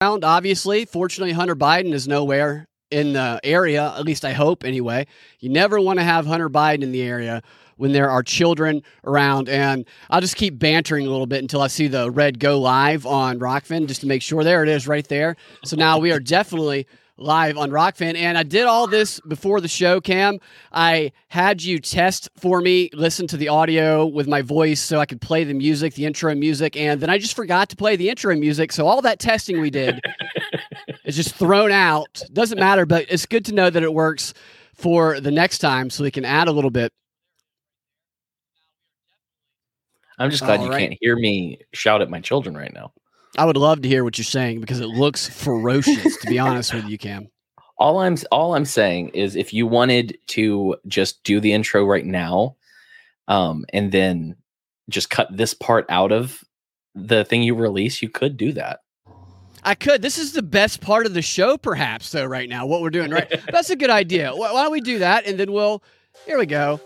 Obviously. Fortunately, Hunter Biden is nowhere in the area, at least I hope anyway. You never want to have Hunter Biden in the area when there are children around. And I'll just keep bantering a little bit until I see the red go live on Rokfin just to make sure. There it is right there. So now we are definitely live on Rokfin. And I did all this before the show, Cam. I had you test for me, listen to the audio with my voice so I could play the music, the intro music. And then I just forgot to play the intro music. So all that testing we did is just thrown out. Doesn't matter, but it's good to know that it works for the next time so we can add a little bit. I'm just glad All you right. can't hear me shout at my children right now. I would love to hear what you're saying because it looks ferocious, to be honest with you, Cam. All I'm all I'm saying is if you wanted to just do the intro right now, um, and then just cut this part out of the thing you release, you could do that. I could. This is the best part of the show, perhaps, though, right now, what we're doing, right? That's a good idea. Why why don't we do that? And then we'll, here we go.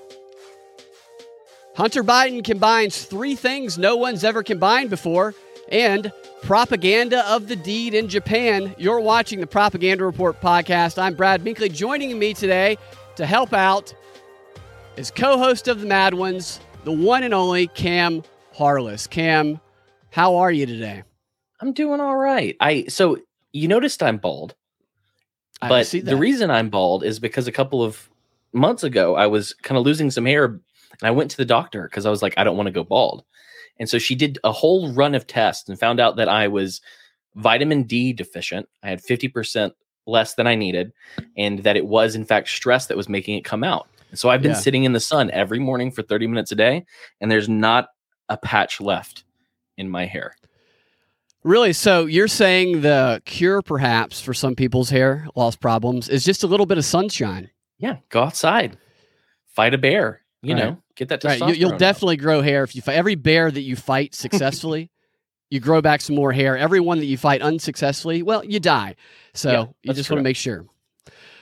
Hunter Biden combines three things no one's ever combined before and propaganda of the deed in Japan. You're watching the Propaganda Report podcast. I'm Brad Binkley. Joining me today to help out is co host of the Mad Ones, the one and only Cam Harless. Cam, how are you today? I'm doing all right. I so you noticed I'm bald, I but the reason I'm bald is because a couple of months ago I was kind of losing some hair, and I went to the doctor because I was like, I don't want to go bald, and so she did a whole run of tests and found out that I was vitamin D deficient. I had 50% less than I needed, and that it was in fact stress that was making it come out. And so I've been Yeah. sitting in the sun every morning for 30 minutes a day, and there's not a patch left in my hair. Really? So you're saying the cure, perhaps, for some people's hair loss problems is just a little bit of sunshine, Yeah, go outside, fight a bear. You Right. know, get that. right? You, you'll testosterone out. definitely grow hair if you fight every bear that you fight successfully. you grow back some more hair. Every one that you fight unsuccessfully, well, you die. So Yeah, you just want to make sure.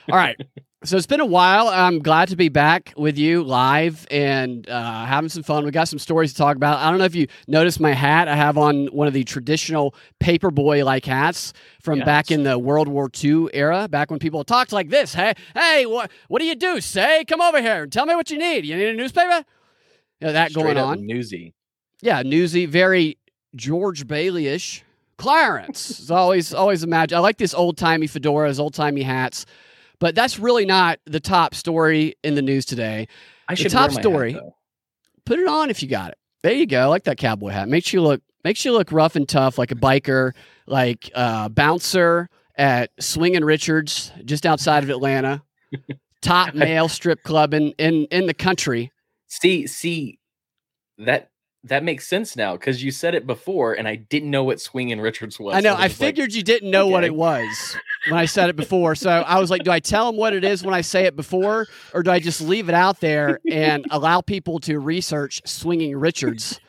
All right. So it's been a while. I'm glad to be back with you live and uh, having some fun. We got some stories to talk about. I don't know if you noticed my hat. I have on one of the traditional paperboy like hats from back in the World War II era, back when people talked like this. Hey, hey, what what do you do? Say, come over here and tell me what you need. You need a newspaper? You know, that Straight going on. Newsy. Yeah, newsy, very George Bailey-ish. Clarence is always always imagine. I like this old timey fedoras, old timey hats, but that's really not the top story in the news today. I The should top my hat, story- though. Put it on if you got it. There you go. I like that cowboy hat. Makes you look makes you look rough and tough, like a biker, like a bouncer at Swingin' Richards, just outside of Atlanta. Top male strip club in in in the country. See, see, that that makes sense now because you said it before, and I didn't know what swinging Richards was. I know. so I was like, figured you didn't know what it was when I said it before. So I was like, do I tell them what it is when I say it before, or do I just leave it out there and allow people to research Swinging Richards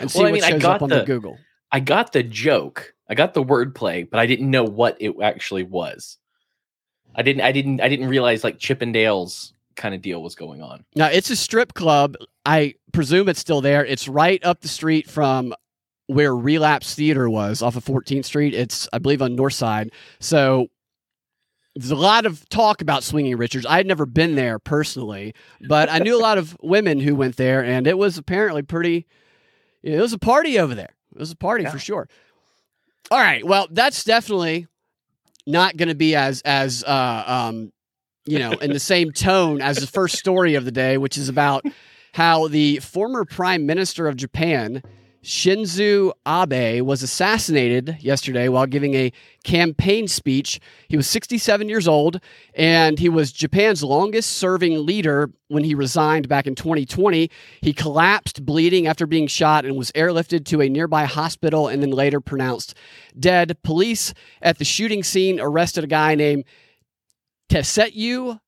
and see Well, I what mean, I shows got up on the- the Google? I got the joke, I got the wordplay, but I didn't know what it actually was. I didn't, I didn't, I didn't realize like Chippendales kind of deal was going on. Now it's a strip club. I presume it's still there. It's right up the street from where Relapse Theater was off of 14th Street. It's, I believe, on North Side. So there's a lot of talk about Swinging Richards. I had never been there personally, but I knew a lot of women who went there, and it was apparently pretty. It was a party over there. It was a party Yeah. for sure. All right. Well, that's definitely not going to be as as uh, um, you know in the same tone as the first story of the day, which is about how the former prime minister of Japan Shinzo Abe was assassinated yesterday while giving a campaign speech. He was 67 years old, and he was Japan's longest serving leader when he resigned back in 2020. He collapsed bleeding after being shot and was airlifted to a nearby hospital and then later pronounced dead. Police at the shooting scene arrested a guy named Tetsuya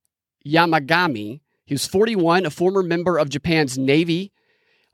Yamagami. He was 41, a former member of Japan's Navy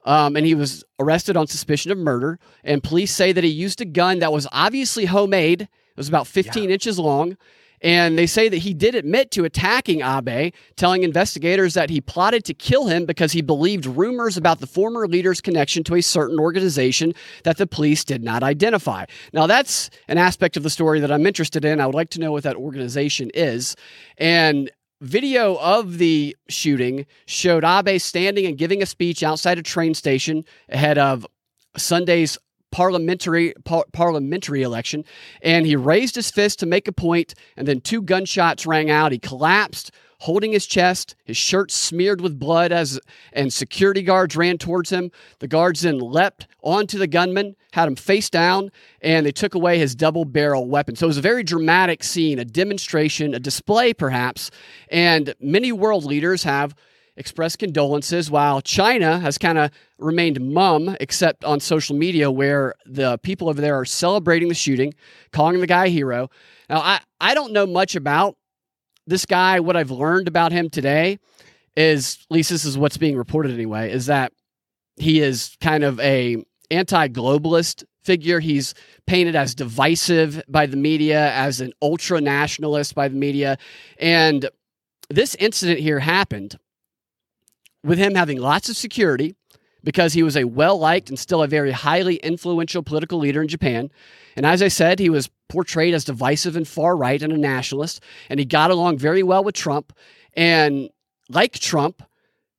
um, and he was arrested on suspicion of murder. And police say that he used a gun that was obviously homemade. It was about 15 yeah. inches long. And they say that he did admit to attacking Abe, telling investigators that he plotted to kill him because he believed rumors about the former leader's connection to a certain organization that the police did not identify. Now, that's an aspect of the story that I'm interested in. I would like to know what that organization is. And video of the shooting showed Abe standing and giving a speech outside a train station ahead of Sunday's parliamentary par- parliamentary election and he raised his fist to make a point and then two gunshots rang out he collapsed holding his chest, his shirt smeared with blood as and security guards ran towards him. The guards then leapt onto the gunman, had him face down, and they took away his double barrel weapon. So it was a very dramatic scene, a demonstration, a display perhaps, and many world leaders have expressed condolences while China has kind of remained mum except on social media where the people over there are celebrating the shooting, calling the guy a hero. Now I I don't know much about this guy, what I've learned about him today is, at least this is what's being reported anyway, is that he is kind of a anti-globalist figure. He's painted as divisive by the media, as an ultra nationalist by the media. And this incident here happened with him having lots of security because he was a well liked and still a very highly influential political leader in Japan. And as I said, he was portrayed as divisive and far right and a nationalist, and he got along very well with Trump. And like Trump,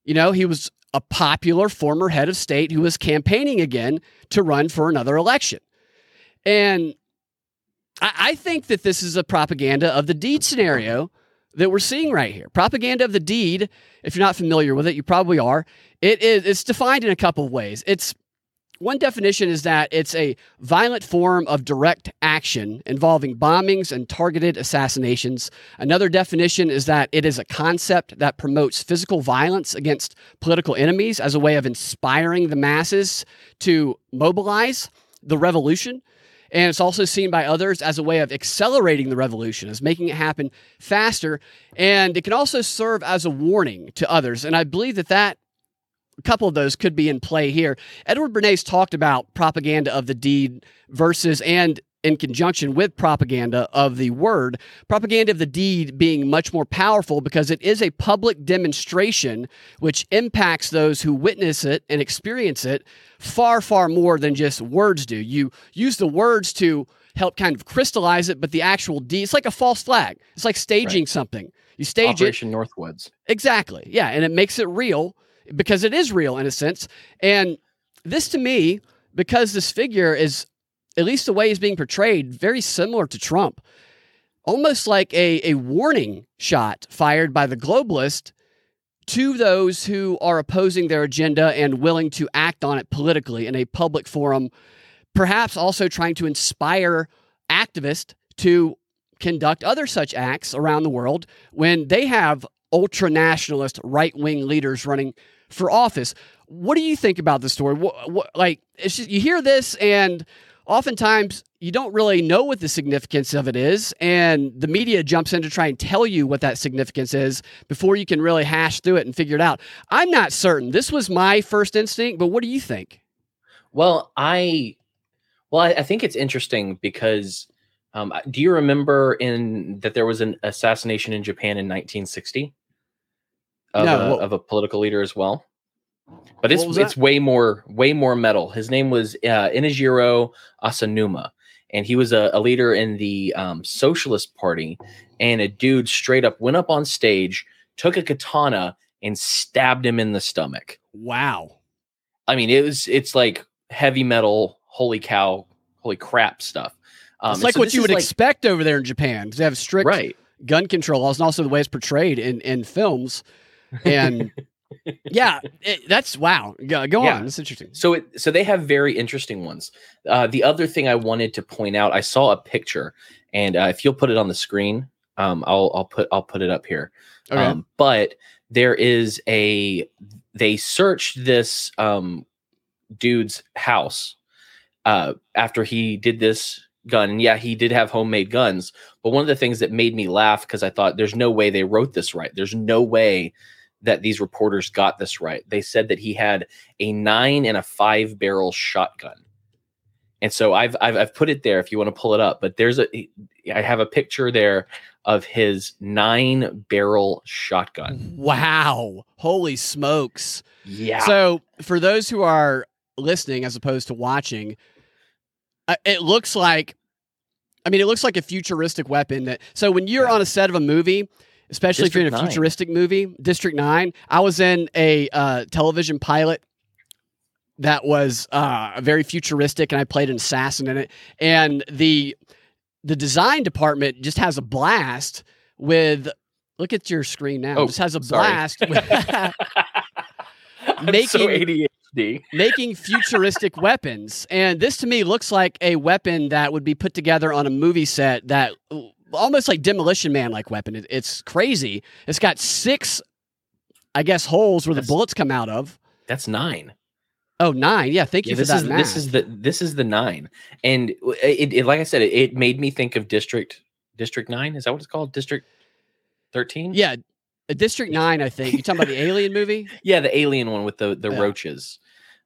you know, he was a popular former head of state who was campaigning again to run for another election. And I, I think that this is a propaganda of the deed scenario that we're seeing right here. Propaganda of the deed, if you're not familiar with it, you probably are. It is it's defined in a couple of ways. It's one definition is that it's a violent form of direct action involving bombings and targeted assassinations. Another definition is that it is a concept that promotes physical violence against political enemies as a way of inspiring the masses to mobilize the revolution. And it's also seen by others as a way of accelerating the revolution, as making it happen faster. And it can also serve as a warning to others. And I believe that that a couple of those could be in play here. Edward Bernays talked about propaganda of the deed versus and in conjunction with propaganda of the word, propaganda of the deed being much more powerful because it is a public demonstration which impacts those who witness it and experience it far, far more than just words do. You use the words to help kind of crystallize it, but the actual deed, it's like a false flag. It's like staging right. something. You stage Operation it. Northwoods. Exactly. Yeah. And it makes it real because it is real in a sense. And this to me, because this figure is, at least the way he's being portrayed, very similar to Trump, almost like a, a warning shot fired by the globalist to those who are opposing their agenda and willing to act on it politically in a public forum, perhaps also trying to inspire activists to conduct other such acts around the world when they have ultra nationalist right wing leaders running for office. What do you think about the story? What, what, like, just, you hear this, and oftentimes you don't really know what the significance of it is, and the media jumps in to try and tell you what that significance is before you can really hash through it and figure it out. I'm not certain. This was my first instinct, but what do you think? Well, I, well, I, I think it's interesting because. Um, do you remember in that there was an assassination in Japan in 1960? of, no, a, of a political leader as well. But it's it's way more way more metal. His name was uh, Inejiro Asanuma, and he was a, a leader in the um, Socialist Party. And a dude straight up went up on stage, took a katana, and stabbed him in the stomach. Wow! I mean, it was it's like heavy metal, holy cow, holy crap stuff. Um, it's like so what you would like, expect over there in Japan they have strict right. gun control laws, and also the way it's portrayed in in films and yeah, it, that's wow. Go, go Yeah. on. That's interesting. So it so they have very interesting ones. Uh, the other thing I wanted to point out, I saw a picture, and uh, if you'll put it on the screen, um, I'll I'll put I'll put it up here. Okay. Um, but there is a they searched this um, dude's house uh, after he did this gun. And yeah, he did have homemade guns. But one of the things that made me laugh because I thought there's no way they wrote this right. There's no way that these reporters got this right. They said that he had a nine and a five barrel shotgun. And so I've, I've I've put it there if you want to pull it up. But there's a I have a picture there of his nine barrel shotgun. Wow. Holy smokes. Yeah. So, for those who are listening as opposed to watching, uh, it looks like, I mean, it looks like a futuristic weapon. That so when you're on a set of a movie, especially if you're in a District futuristic movie, District Nine. I was in a uh, television pilot that was uh, very futuristic, and I played an assassin in it. And the the design department just has a blast with. Look at your screen now. Oh, just has a sorry. blast with I'm so making- ADHD. making futuristic weapons. And this to me looks like a weapon that would be put together on a movie set that almost like Demolition Man like weapon. It, it's crazy. It's got six, I guess, holes where the bullets come out of. That's nine. Oh, nine. Yeah, thank you Yeah, for this that is math. this is the this is the nine, and it, it like I said, it, it made me think of District District Nine. Is that what it's called? District Thirteen. yeah, District Nine. I think you talking about the Alien movie. yeah, the alien one with the the Yeah. roaches.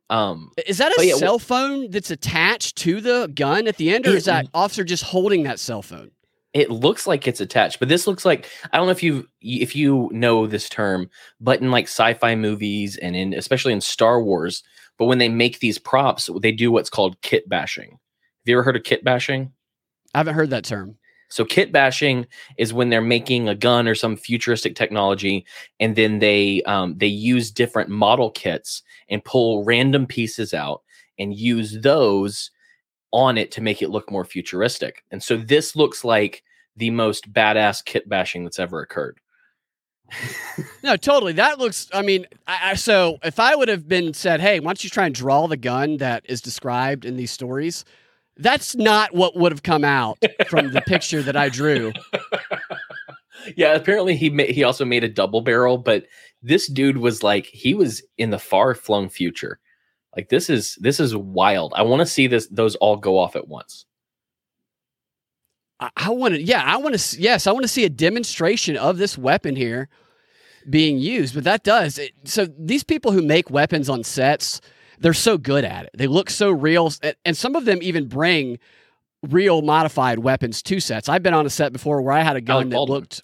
Um, Is that a yeah, cell phone that's attached to the gun at the end, or is that officer just holding that cell phone? It looks like it's attached, but this looks like I don't know if you if you know this term, but in like sci-fi movies and in especially in Star Wars, but when they make these props, they do what's called kit bashing. Have you ever heard of kit bashing? I haven't heard that term. So kit bashing is when they're making a gun or some futuristic technology, and then they um, they use different model kits and pull random pieces out and use those on it to make it look more futuristic. And so this looks like the most badass kit bashing that's ever occurred. No, totally. That looks. I mean, I, I, so if I would have been said, "Hey, why don't you try and draw the gun that is described in these stories?" That's not what would have come out from the picture that I drew. yeah, apparently he ma- he also made a double barrel, but this dude was like he was in the far flung future. Like this is this is wild. I want to see this those all go off at once. I, I want to. Yeah, I want to. Yes, I want to see a demonstration of this weapon here being used. But that does. It, so these people who make weapons on sets, they're so good at it. They look so real, and, and some of them even bring real modified weapons to sets. I've been on a set before where I had a gun Alec that Baldwin. looked.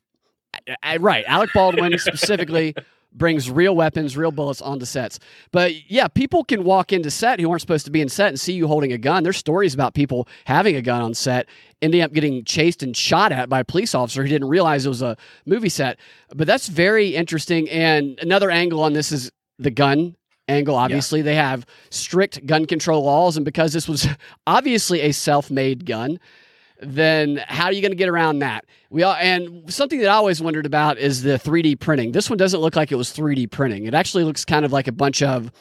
I, I- right, Alec Baldwin specifically brings real weapons, real bullets onto sets. But yeah, people can walk into set who aren't supposed to be in set and see you holding a gun. There's stories about people having a gun on set, ending up getting chased and shot at by a police officer who didn't realize it was a movie set. But that's very interesting. And another angle on this is the gun angle. Obviously, they have strict gun control laws, and because this was obviously a self-made gun, then how are you going to get around that? We all, and something that I always wondered about is the 3D printing. This one doesn't look like it was 3D printing. It actually looks kind of like a bunch of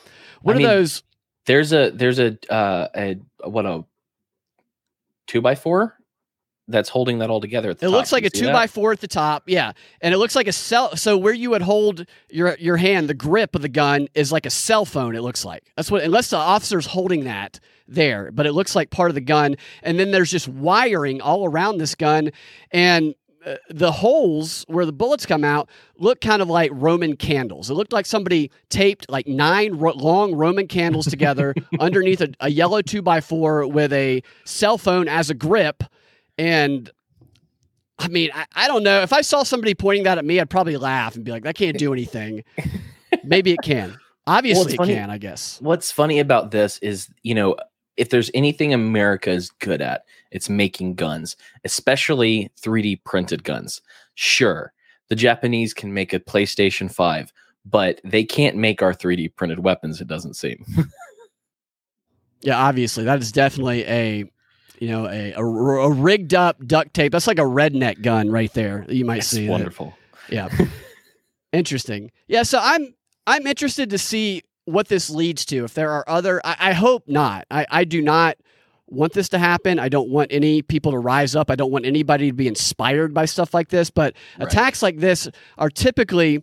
what I are mean, those? There's a there's a uh a what a two by four that's holding that all together. At the It top. looks like You a two that? by four at the top, yeah, and it looks like a cell. So where you would hold your your hand, the grip of the gun is like a cell phone. It looks like that's what, unless the officer's holding that there, but it looks like part of the gun. And then there's just wiring all around this gun, and uh, the holes where the bullets come out look kind of like Roman candles. It looked like somebody taped like nine ro- long Roman candles together underneath a, a yellow two by four with a cell phone as a grip. And I mean, I, I don't know. If I saw somebody pointing that at me, I'd probably laugh and be like, that can't do anything. Maybe it can. Obviously, it funny- can, I guess. What's funny about this is, you know, if there's anything America is good at, it's making guns, especially 3D printed guns. Sure, the Japanese can make a PlayStation 5, but they can't make our 3D printed weapons, it doesn't seem. Yeah, obviously. That is definitely a. You know, a, a, a rigged up duct tape. That's like a redneck gun right there. that You might It's see. that- wonderful. Yeah. Interesting. Yeah. So I'm I'm interested to see what this leads to. If there are other, I, I hope not. I, I do not want this to happen. I don't want any people to rise up. I don't want anybody to be inspired by stuff like this. But Right. attacks like this are typically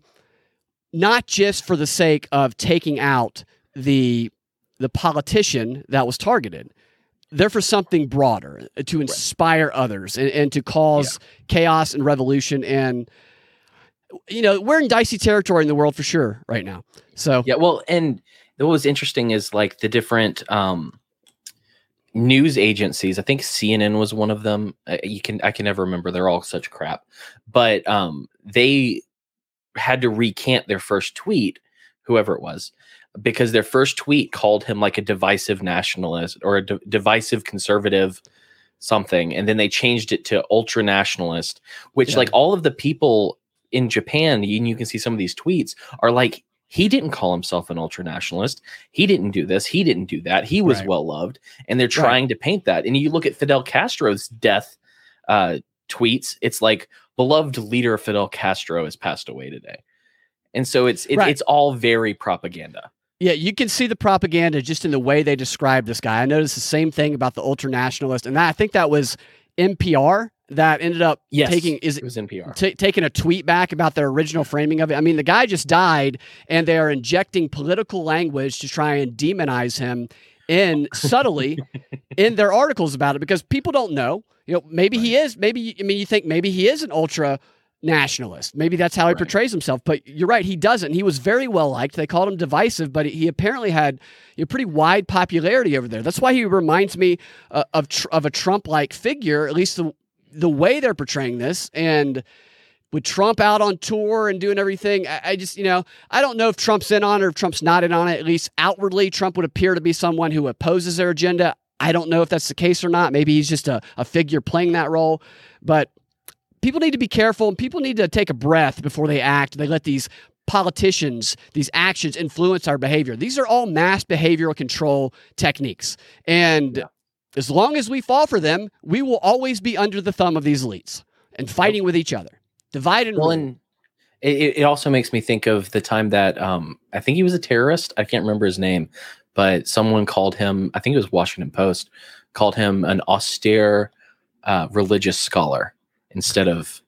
not just for the sake of taking out the the politician that was targeted. They're for something broader uh, to inspire others and, and to cause chaos and revolution. And you know, we're in dicey territory in the world for sure right now. So Yeah, well, and what was interesting is like the different um news agencies. I think CNN was one of them. You can I can never remember. They're all such crap. But um they had to recant their first tweet, whoever it was, because their first tweet called him like a divisive nationalist or a d- divisive conservative something and then they changed it to ultra nationalist which Yeah. like all of the people in Japan, and you can see some of these tweets are like, he didn't call himself an ultra nationalist. He didn't do this. He didn't do that. He was Right. well loved. And they're trying to paint that. And you look at Fidel Castro's death uh, tweets, it's like, beloved leader Fidel Castro has passed away today. And so it's it, Right. it's all very propaganda. Yeah, you can see the propaganda just in the way they describe this guy. I noticed the same thing about the ultra nationalist, and that, I think that was NPR that ended up Yes, taking is It was NPR. ta taking a tweet back about their original framing of it. I mean, the guy just died, and they are injecting political language to try and demonize him in subtly in their articles about it because people don't know. You know, maybe he is. Maybe I mean, you think maybe he is an ultra nationalist. Maybe that's how he Right. portrays himself. But you're right, he doesn't. He was very well liked. They called him divisive, but he apparently had a pretty wide popularity over there. That's why he reminds me uh, of tr- of a Trump-like figure, at least the the way they're portraying this. And with Trump out on tour and doing everything, I, I just you know I don't know if Trump's in on it or if Trump's not in on it. At least outwardly, Trump would appear to be someone who opposes their agenda. I don't know if that's the case or not. Maybe he's just a, a figure playing that role, but people need to be careful and people need to take a breath before they act. They let these politicians, these actions influence our behavior. These are all mass behavioral control techniques. And Yeah. as long as we fall for them, we will always be under the thumb of these elites and fighting with each other. Divide and Well, rule. and it, it also makes me think of the time that um, I think he was a terrorist. I can't remember his name, but someone called him. I think it was Washington Post called him an austere uh, religious scholar instead of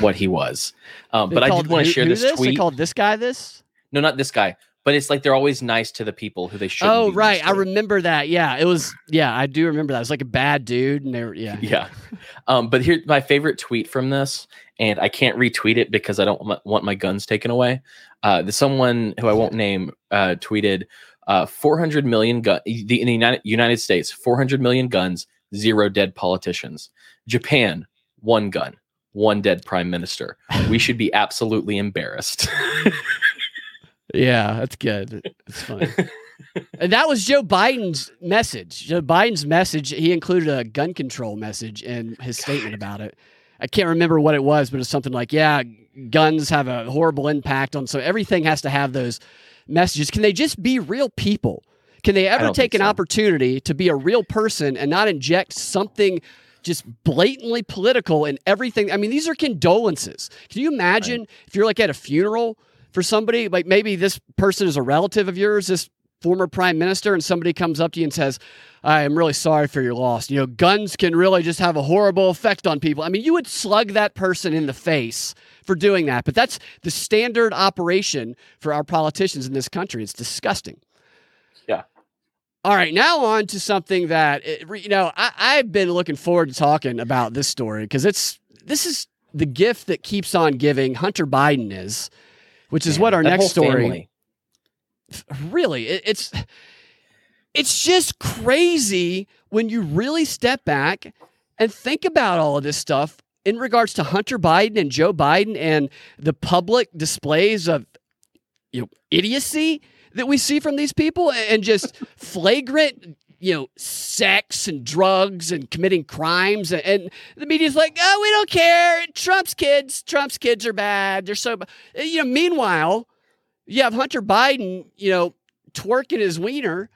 what he was. Um, They but I did want to share this, They tweet. called this guy this? no, not this guy, but it's like they're always nice to the people who they should. Oh, right. I remember that. Yeah. It was, yeah, I do remember that. It was like a bad dude. And they were, yeah. yeah um but here my favorite tweet from this and i can't retweet it because i don't want my guns taken away uh the someone who i won't name uh tweeted uh 400 million gun the, in the united, united states 400 million guns zero dead politicians japan one gun one dead prime minister we should be absolutely embarrassed Yeah. That's good. It's funny. And that was Joe Biden's message. Joe Biden's message, he included a gun control message in his statement about it. I can't remember what it was, but it's something like, yeah, guns have a horrible impact on so everything has to have those messages. Can they just be real people? Can they ever take an so. opportunity to be a real person and not inject something just blatantly political and everything? I mean, these are condolences. Can you imagine if you're like at a funeral for somebody, like maybe this person is a relative of yours, this former prime minister, and somebody comes up to you and says, I am really sorry for your loss. You know, guns can really just have a horrible effect on people. I mean, you would slug that person in the face for doing that, but that's the standard operation for our politicians in this country. It's disgusting. Yeah. All right, now on to something that eh, you know I, I've been looking forward to talking about this story because it's this is the gift that keeps on giving. Hunter Biden is, which is Man, what our next story family. really it, it's it's just crazy when you really step back and think about all of this stuff in regards to Hunter Biden and Joe Biden and the public displays of you know idiocy that we see from these people and just flagrant you know sex and drugs and committing crimes and, and the media's like oh we don't care trump's kids trump's kids are bad they're so ba-" uh, you know meanwhile you have Hunter Biden, you know, twerking his wiener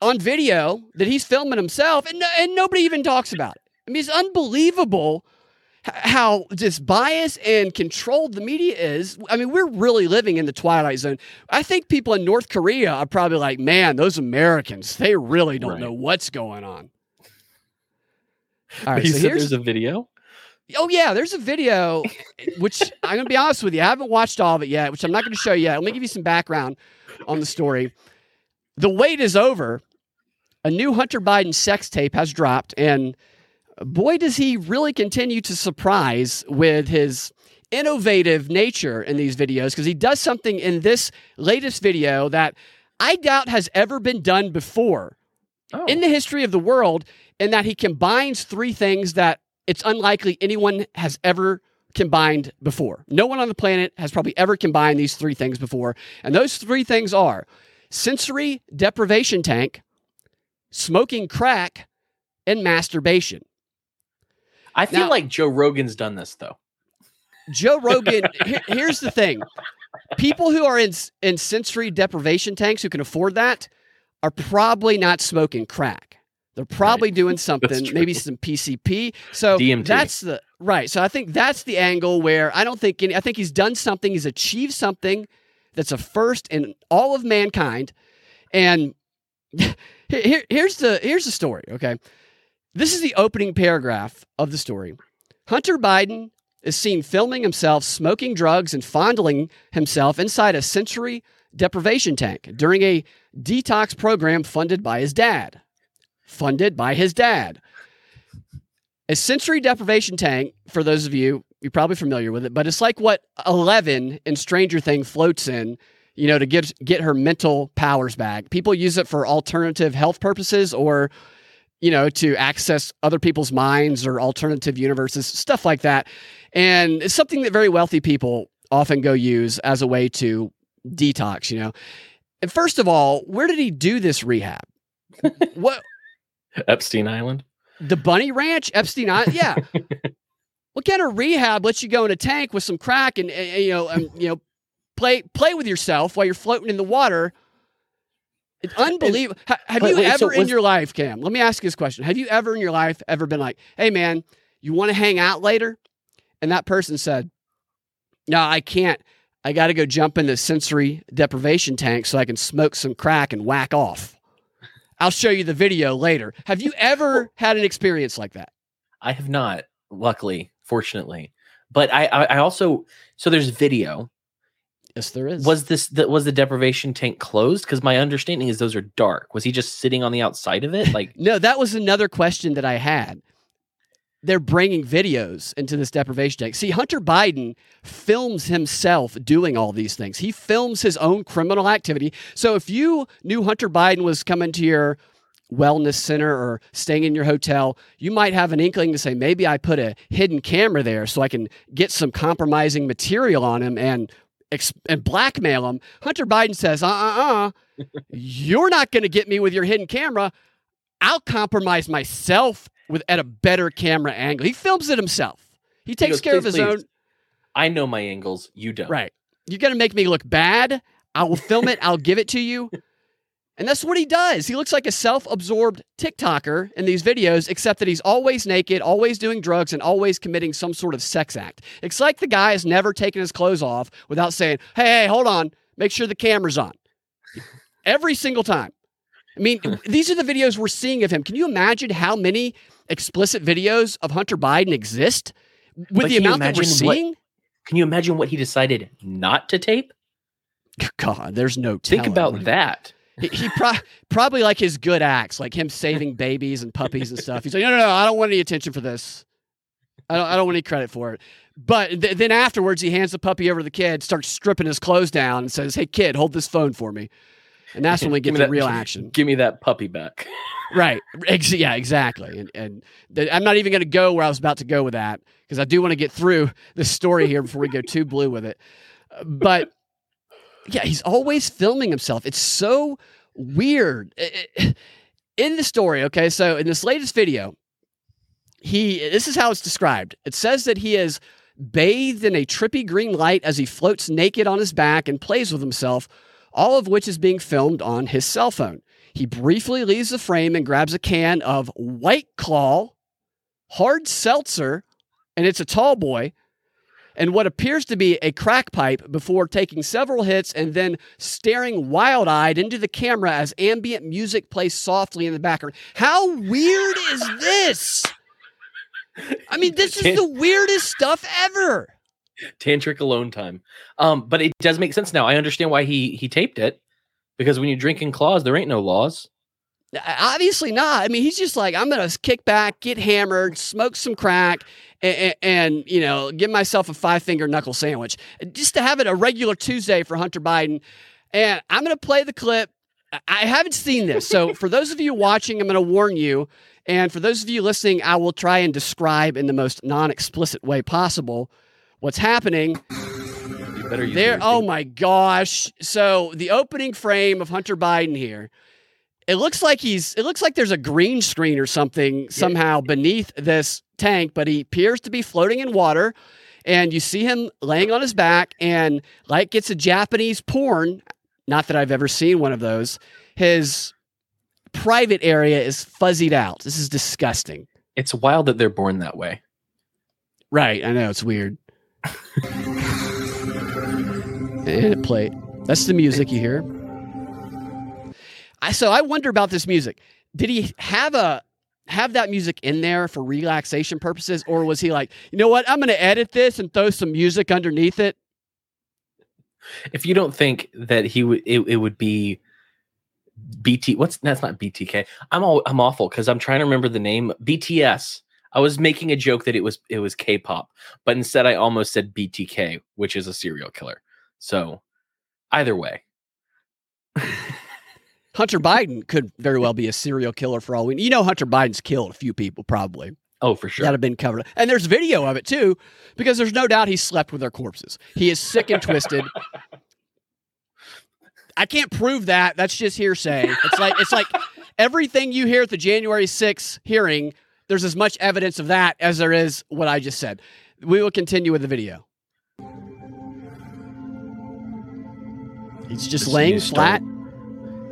on video that he's filming himself, and, and nobody even talks about it. I mean, it's unbelievable. How just biased and controlled the media is. I mean, we're really living in the twilight zone. I think people in North Korea are probably like, man, those Americans, they really don't Right. know what's going on. All right, so here's there's a video. Oh yeah, there's a video, which I'm gonna be honest with you, I haven't watched all of it yet, which I'm not gonna show you yet. Let me give you some background on the story. The wait is over. A new Hunter Biden sex tape has dropped, and boy, does he really continue to surprise with his innovative nature in these videos because he does something in this latest video that I doubt has ever been done before Oh, in the history of the world in that he combines three things that it's unlikely anyone has ever combined before. No one on the planet has probably ever combined these three things before. And those three things are sensory deprivation tank, smoking crack, and masturbation. I feel now- like Joe Rogan's done this though. Joe Rogan, here- here's the thing. People who are in in sensory deprivation tanks who can afford that are probably not smoking crack. They're probably doing something, maybe some PCP. So DMT. that's the right. So I think that's the angle where I don't think any, I think he's done something. He's achieved something that's a first in all of mankind. And here- here's the here's the story. Okay, this is the opening paragraph of the story. Hunter Biden is seen filming himself smoking drugs and fondling himself inside a sensory deprivation tank during a detox program funded by his dad. Funded by his dad. A sensory deprivation tank, for those of you, you're probably familiar with it, but it's like what Eleven in Stranger Thing floats in, you know, to get get her mental powers back. People use it for alternative health purposes or you know, to access other people's minds or alternative universes, stuff like that. And it's something that very wealthy people often go use as a way to detox, you know. And first of all, where did he do this rehab? what Epstein Island. the Bunny Ranch, Epstein Island? Yeah. what kind of rehab lets you go in a tank with some crack and, and, and, you know, um, you know, play play with yourself while you're floating in the water? It's unbelievable. Ha- have you wait, so ever in your life, Cam? Let me ask you this question: Have you ever in your life ever been like, "Hey, man, you want to hang out later?" And that person said, "No, I can't. I got to go jump in the sensory deprivation tank so I can smoke some crack and whack off." I'll show you the video later. Have you ever had an experience like that? I have not, luckily, fortunately. But I, I, I also so there's video. Yes, there is. Was this that was the deprivation tank closed? Because my understanding is those are dark. Was he just sitting on the outside of it? Like No, that was another question that I had. They're bringing videos into this deprivation tank. See, Hunter Biden films himself doing all these things. He films his own criminal activity. So if you knew Hunter Biden was coming to your wellness center or staying in your hotel, you might have an inkling to say, maybe I put a hidden camera there so I can get some compromising material on him and ex- and blackmail him. Hunter Biden says, uh uh uh, you're not going to get me with your hidden camera. I'll compromise myself with at a better camera angle. He films it himself. He takes goes, care of his please." own. I know my angles, you don't. Right. You're going to make me look bad. I will film it. I'll give it to you. And that's what he does. He looks like a self absorbed TikToker in these videos, except that he's always naked, always doing drugs, and always committing some sort of sex act. It's like the guy has never taken his clothes off without saying, hey, hey, hold on, make sure the camera's on. Every single time. I mean, these are the videos we're seeing of him. Can you imagine how many explicit videos of Hunter Biden exist with But the amount that we're imagine what- seeing? Can you imagine what he decided not to tape? God, there's no Think about that. He, he pro- probably like his good acts, like him saving babies and puppies and stuff. He's like, no, no, no, I don't want any attention for this. I don't, I don't want any credit for it. But th- then afterwards, he hands the puppy over to the kid, starts stripping his clothes down, and says, "Hey, kid, hold this phone for me." And that's when we get the that- real action, Give me that puppy back. right? Ex- yeah, exactly. And, and th- I'm not even going to go where I was about to go with that because I do want to get through the story here before we go too blue with it. But yeah, he's always filming himself. It's so weird. In the story, okay, so in this latest video, he this is how it's described. It says that he is bathed in a trippy green light as he floats naked on his back and plays with himself, all of which is being filmed on his cell phone. He briefly leaves the frame and grabs a can of White Claw, hard seltzer, and it's a tall boy and what appears to be a crack pipe before taking several hits and then staring wild eyed into the camera as ambient music plays softly in the background. How weird is this? I mean, this is the weirdest stuff ever. Tantric alone time. Um, but it does make sense now. I understand why he he taped it because when you're drinking claws, there ain't no laws. Obviously not. I mean, he's just like, I'm going to kick back, get hammered, smoke some crack, and, and, you know, give myself a five finger knuckle sandwich just to have it a regular Tuesday for Hunter Biden. And I'm going to play the clip. I haven't seen this. So for those of you watching, I'm going to warn you. And for those of you listening, I will try and describe in the most non explicit way possible what's happening. there. Oh my gosh. So the opening frame of Hunter Biden here it looks like he's it looks like there's a green screen or something somehow beneath this tank but he appears to be floating in water and you see him laying on his back and like it's a japanese porn not that i've ever seen one of those his private area is fuzzied out. This is disgusting. It's wild that they're born that way. Right i know it's weird. And it played that's the music you hear I, so I wonder about this music. Did he have a have that music in there for relaxation purposes, or was he like, you know what, I'm going to edit this and throw some music underneath it? If you don't think that he would, it, it would be BT. What's that's not BTK. I'm all I'm awful because I'm trying to remember the name BTS. I was making a joke that it was it was K-pop, but instead I almost said BTK, which is a serial killer. So either way. Hunter Biden could very well be a serial killer for all we. You know, Hunter Biden's killed a few people, probably. Oh, for sure. That have been covered, and there's video of it too, because there's no doubt he slept with their corpses. He is sick and twisted. I can't prove that. That's just hearsay. It's like it's like everything you hear at the January 6th hearing. There's as much evidence of that as there is what I just said. We will continue with the video. He's just this laying flat.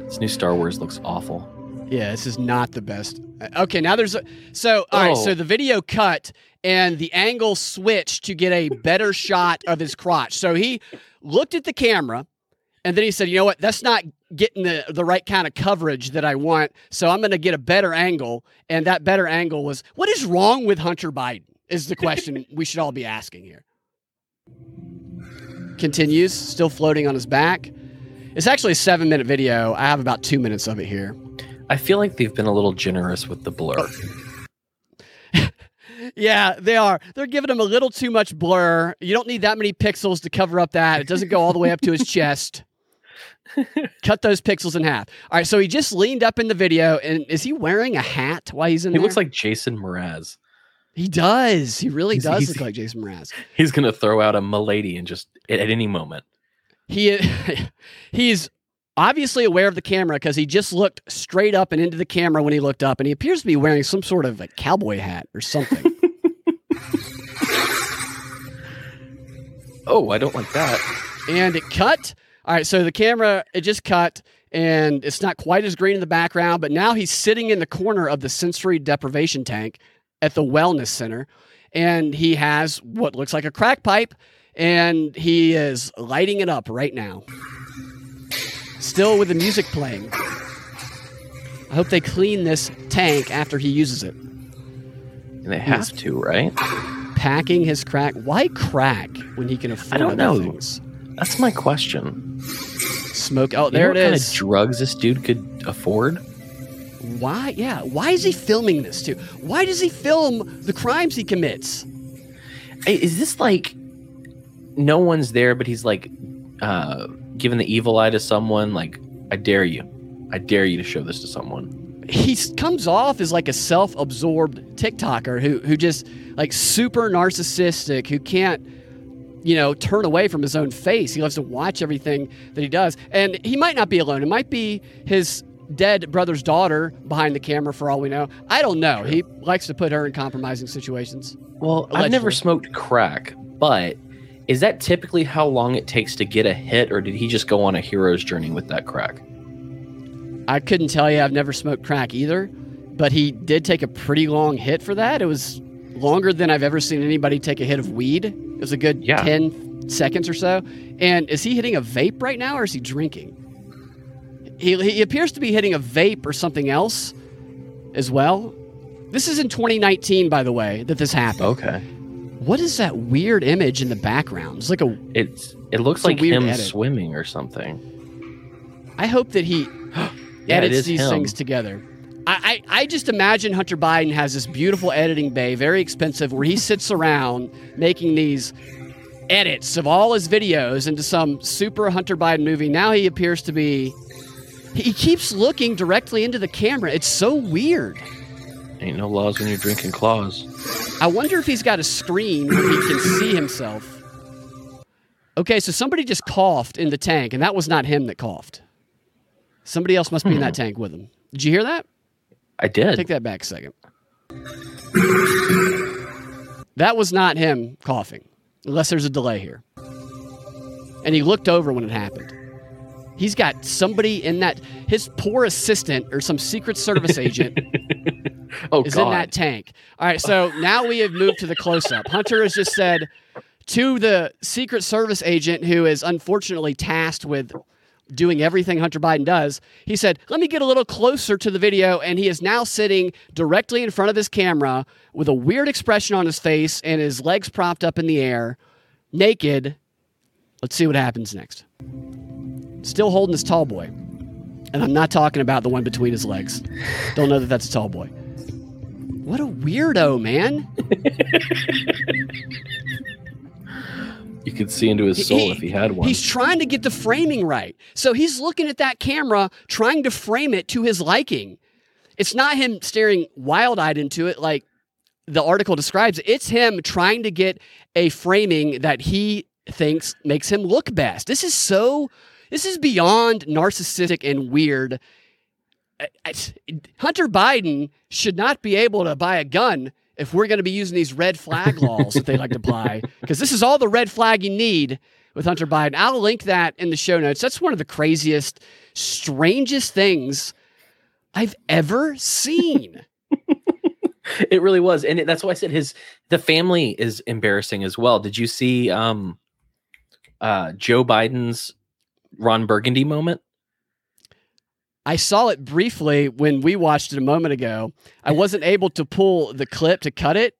This new Star Wars looks awful. Yeah, this is not the best. Uh, okay, now there's a so all oh. right, so oh. the video cut and the angle switched to get a better shot of his crotch. So he looked at the camera and then he said, "You know what? That's not getting the the right kind of coverage that I want. So I'm going to get a better angle." And that better angle was, "What is wrong with Hunter Biden?" Is the question we should all be asking here. Continues, still floating on his back. It's actually a seven minute video. I have about two minutes of it here. I feel like they've been a little generous with the blur. yeah, they are. They're giving him a little too much blur. You don't need that many pixels to cover up that. It doesn't go all the way up to his chest. Cut those pixels in half. All right, so he just leaned up in the video, and is he wearing a hat while he's in he there? looks like Jason Mraz. He does. He really he's, does he's, look like Jason Mraz. He's gonna throw out a milady and just at, at any moment he he's obviously aware of the camera because he just looked straight up and into the camera when he looked up, and he appears to be wearing some sort of a cowboy hat or something. oh, I don't like that. And it cut. All right, so the camera it just cut, and it's not quite as green in the background, but now he's sitting in the corner of the sensory deprivation tank at the wellness center, and he has what looks like a crack pipe and he is lighting it up right now. Still with the music playing. I hope they clean this tank after he uses it. And they have to, right? Packing his crack. Why crack when he can afford I don't know. Things? That's my question. Smoke. Oh, there you know it is. Kind of drugs this dude could afford. Why? Yeah. Why is he filming this too? Why does he film the crimes he commits? Is this like no one's there, but he's like uh, giving the evil eye to someone. Like, I dare you, I dare you to show this to someone. He comes off as like a self-absorbed TikToker who who just like super narcissistic, who can't you know turn away from his own face. He loves to watch everything that he does, and he might not be alone. It might be his dead brother's daughter behind the camera for all we know. I don't know. He likes to put her in compromising situations. Well, allegedly. I've never smoked crack, but is that typically how long it takes to get a hit, or did he just go on a hero's journey with that crack? I couldn't tell you. I've never smoked crack either, but he did take a pretty long hit for that. It was longer than I've ever seen anybody take a hit of weed. It was a good Yeah. 10 seconds or so. And is he hitting a vape right now or is he drinking? He, he appears to be hitting a vape or something else as well. This is in 2019, by the way, that this happened. Okay. What is that weird image in the background? It's like a. It's it looks It's like weird him edit. swimming or something. I hope that he Yeah, edits these him. things together. I, I, I just imagine Hunter Biden has this beautiful editing bay, very expensive, where he sits around making these edits of all his videos into some super Hunter Biden movie. Now he appears to be. He keeps looking directly into the camera. It's so weird. Ain't no laws when you're drinking claws. I wonder if he's got a screen where he can see himself. Okay, so somebody just coughed in the tank, and that was not him that coughed. Somebody else must be in that hmm. tank with him. Did you hear that? I did. Take that back a second. That was not him coughing, unless there's a delay here. And he looked over when it happened. He's got somebody in that, his poor assistant or some Secret Service agent oh is God. in that tank. All right, so now we have moved to the close up. Hunter has just said to the Secret Service agent who is unfortunately tasked with doing everything Hunter Biden does, he said, Let me get a little closer to the video. And he is now sitting directly in front of his camera with a weird expression on his face and his legs propped up in the air, naked. Let's see what happens next. Still holding his tall boy. And I'm not talking about the one between his legs. Don't know that that's a tall boy. What a weirdo, man. You could see into his soul He- if he had one. He's trying to get the framing right. So he's looking at that camera, trying to frame it to his liking. It's not him staring wild eyed into it like the article describes. It's him trying to get a framing that he thinks makes him look best. This is so, this is beyond narcissistic and weird. I- I- Hunter Biden should not be able to buy a gun if we're going to be using these red flag laws that they like to apply, because this is all the red flag you need with Hunter Biden. I'll link that in the show notes. That's one of the craziest, strangest things I've ever seen. it really was, and that's why I said his the family is embarrassing as well. Did you see um, uh, Joe Biden's Ron Burgundy moment? I saw it briefly when we watched it a moment ago. I wasn't able to pull the clip to cut it,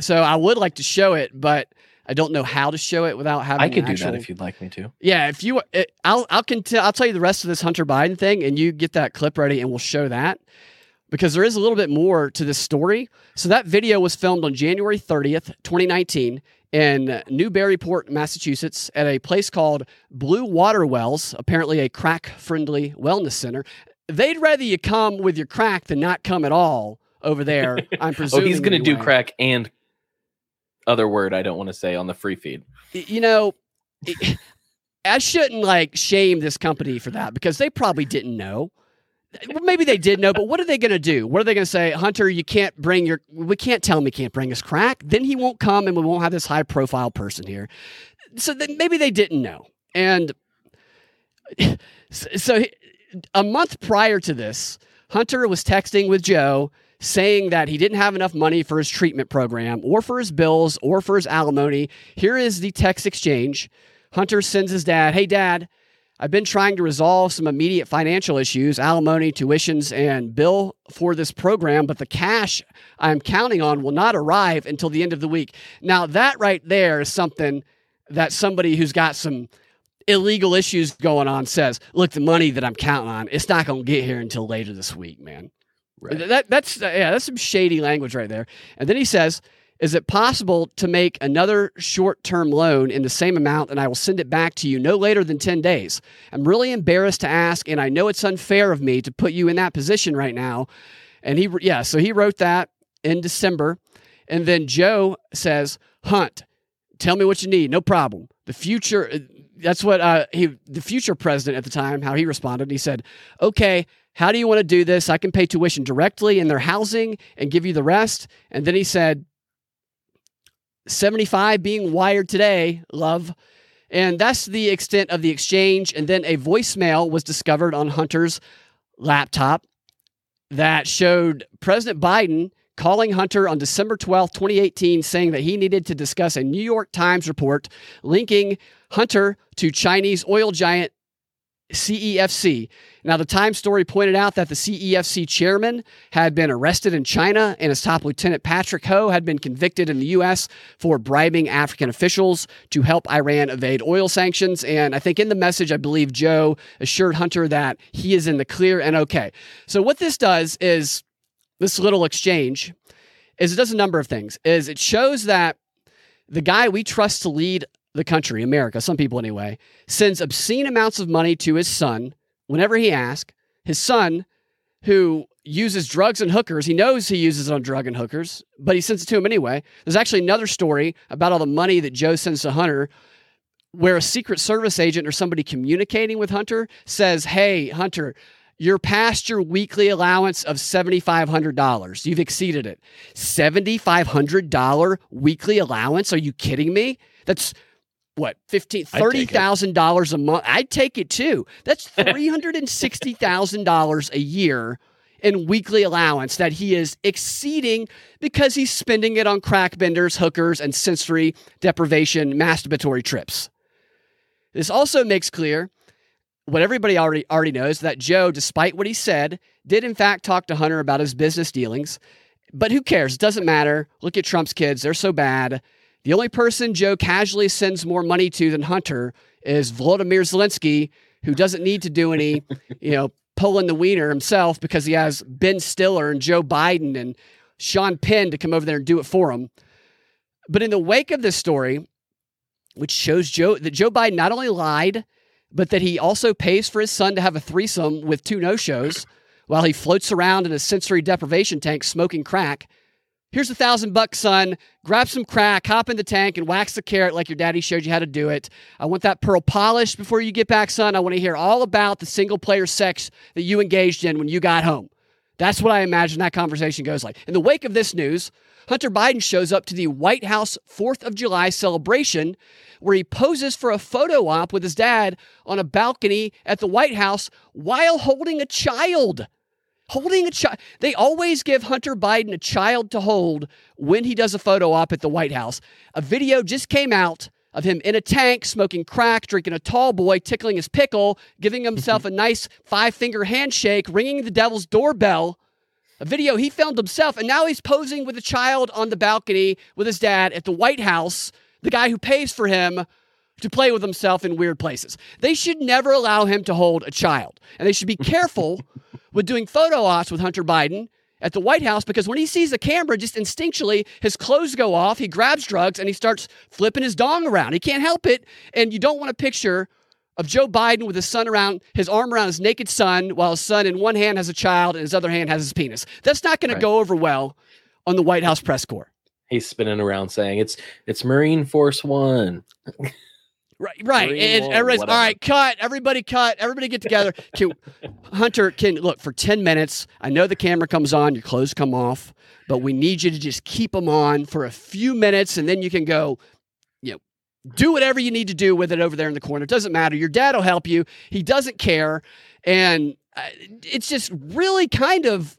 so I would like to show it, but I don't know how to show it without having. I could do actual- that if you'd like me to. Yeah, if you, it, I'll, I'll I'll tell you the rest of this Hunter Biden thing, and you get that clip ready, and we'll show that because there is a little bit more to this story. So that video was filmed on January 30th, 2019, in Newburyport, Massachusetts, at a place called Blue Water Wells, apparently a crack-friendly wellness center. They'd rather you come with your crack than not come at all over there. I'm presuming. Oh, he's going to do crack and other word I don't want to say on the free feed. you know, I shouldn't like shame this company for that because they probably didn't know. Maybe they did know, but what are they going to do? What are they going to say, Hunter? You can't bring your. We can't tell him he can't bring his crack. Then he won't come, and we won't have this high profile person here. So then maybe they didn't know, and so a month prior to this, Hunter was texting with Joe saying that he didn't have enough money for his treatment program or for his bills or for his alimony. Here is the text exchange. Hunter sends his dad, Hey, dad, I've been trying to resolve some immediate financial issues, alimony, tuitions, and bill for this program, but the cash I'm counting on will not arrive until the end of the week. Now, that right there is something that somebody who's got some illegal issues going on says, look, the money that I'm counting on, it's not going to get here until later this week, man. Right. That, that's yeah, that's some shady language right there. And then he says, "Is it possible to make another short-term loan in the same amount, and I will send it back to you no later than ten days? I'm really embarrassed to ask, and I know it's unfair of me to put you in that position right now." And he, yeah, so he wrote that in December, and then Joe says, "Hunt, tell me what you need, no problem. The future." That's what uh, he, the future president at the time, how he responded. He said, "Okay." How do you want to do this? I can pay tuition directly in their housing and give you the rest. And then he said, 75 being wired today, love. And that's the extent of the exchange. And then a voicemail was discovered on Hunter's laptop that showed President Biden calling Hunter on December 12, 2018, saying that he needed to discuss a New York Times report linking Hunter to Chinese oil giant CEFC. Now, the Times story pointed out that the CEFC chairman had been arrested in China and his top lieutenant, Patrick Ho, had been convicted in the U.S. for bribing African officials to help Iran evade oil sanctions. And I think in the message, I believe Joe assured Hunter that he is in the clear and okay. So, what this does is this little exchange is it does a number of things. Is it shows that the guy we trust to lead the country, America, some people anyway, sends obscene amounts of money to his son whenever he asks. His son, who uses drugs and hookers, he knows he uses it on drug and hookers, but he sends it to him anyway. There's actually another story about all the money that Joe sends to Hunter where a Secret Service agent or somebody communicating with Hunter says, Hey, Hunter, you're past your weekly allowance of $7,500. You've exceeded it. $7,500 weekly allowance? Are you kidding me? That's what fifteen thirty thousand dollars a month. I'd take it too. That's three hundred and sixty thousand dollars a year in weekly allowance that he is exceeding because he's spending it on crack benders, hookers, and sensory deprivation masturbatory trips. This also makes clear what everybody already already knows that Joe, despite what he said, did in fact talk to Hunter about his business dealings. But who cares? It doesn't matter. Look at Trump's kids; they're so bad. The only person Joe casually sends more money to than Hunter is Volodymyr Zelensky, who doesn't need to do any, you know, pulling the wiener himself because he has Ben Stiller and Joe Biden and Sean Penn to come over there and do it for him. But in the wake of this story, which shows Joe that Joe Biden not only lied, but that he also pays for his son to have a threesome with two no-shows while he floats around in a sensory deprivation tank smoking crack Here's a thousand bucks, son. Grab some crack, hop in the tank, and wax the carrot like your daddy showed you how to do it. I want that pearl polished before you get back, son. I want to hear all about the single player sex that you engaged in when you got home. That's what I imagine that conversation goes like. In the wake of this news, Hunter Biden shows up to the White House 4th of July celebration where he poses for a photo op with his dad on a balcony at the White House while holding a child holding a child. They always give Hunter Biden a child to hold when he does a photo op at the White House. A video just came out of him in a tank, smoking crack, drinking a tall boy, tickling his pickle, giving himself a nice five finger handshake, ringing the devil's doorbell. A video he filmed himself, and now he's posing with a child on the balcony with his dad at the White House, the guy who pays for him to play with himself in weird places. They should never allow him to hold a child, and they should be careful with doing photo ops with Hunter Biden at the White House because when he sees a camera, just instinctually, his clothes go off, he grabs drugs, and he starts flipping his dong around. He can't help it. And you don't want a picture of Joe Biden with his son around, his arm around his naked son, while his son in one hand has a child and his other hand has his penis. That's not going right. to go over well on the White House press corps. He's spinning around saying it's it's Marine Force One. Right, right. and everybody's all right. Cut. Everybody, cut. Everybody, get together. can, Hunter, can look for ten minutes. I know the camera comes on, your clothes come off, but we need you to just keep them on for a few minutes, and then you can go. You know, do whatever you need to do with it over there in the corner. It doesn't matter. Your dad will help you. He doesn't care, and uh, it's just really kind of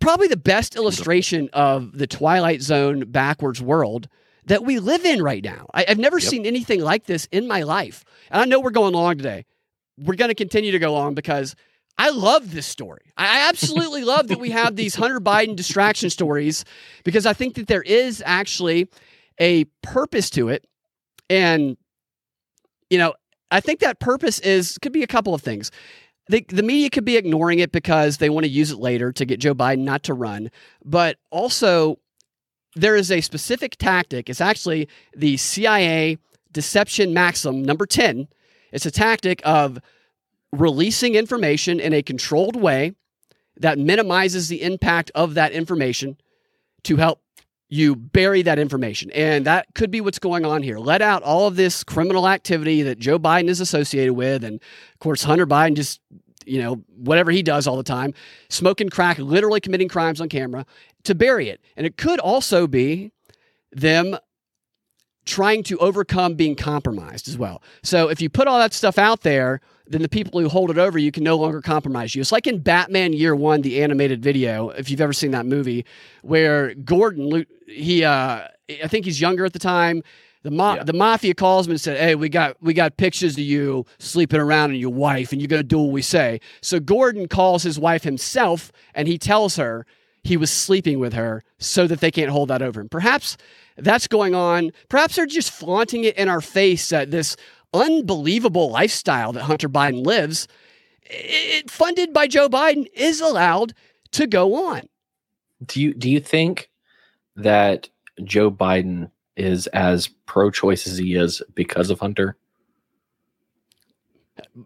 probably the best illustration of the Twilight Zone backwards world that we live in right now. I, have never yep. seen anything like this in my life. And I know we're going long today. We're going to continue to go long because I love this story. I absolutely love that we have these Hunter Biden distraction stories because I think that there is actually a purpose to it. And, you know, I think that purpose is could be a couple of things. The, the media could be ignoring it because they want to use it later to get Joe Biden not to run. But also, there is a specific tactic. It's actually the CIA deception maxim number 10. It's a tactic of releasing information in a controlled way that minimizes the impact of that information to help you bury that information. And that could be what's going on here. Let out all of this criminal activity that Joe Biden is associated with. And of course, Hunter Biden just, you know, whatever he does all the time, smoking crack, literally committing crimes on camera to bury it. And it could also be them trying to overcome being compromised as well. So if you put all that stuff out there, then the people who hold it over you can no longer compromise you. It's like in Batman Year One, the animated video, if you've ever seen that movie, where Gordon, he, uh, I think he's younger at the time. The ma- Yeah. the mafia calls him and said, "Hey, we got we got pictures of you sleeping around and your wife, and you're gonna do what we say." So Gordon calls his wife himself, and he tells her he was sleeping with her so that they can't hold that over him. Perhaps that's going on. Perhaps they're just flaunting it in our face that this unbelievable lifestyle that Hunter Biden lives, it, funded by Joe Biden, is allowed to go on. Do you do you think that Joe Biden is as pro-choice as he is because of Hunter?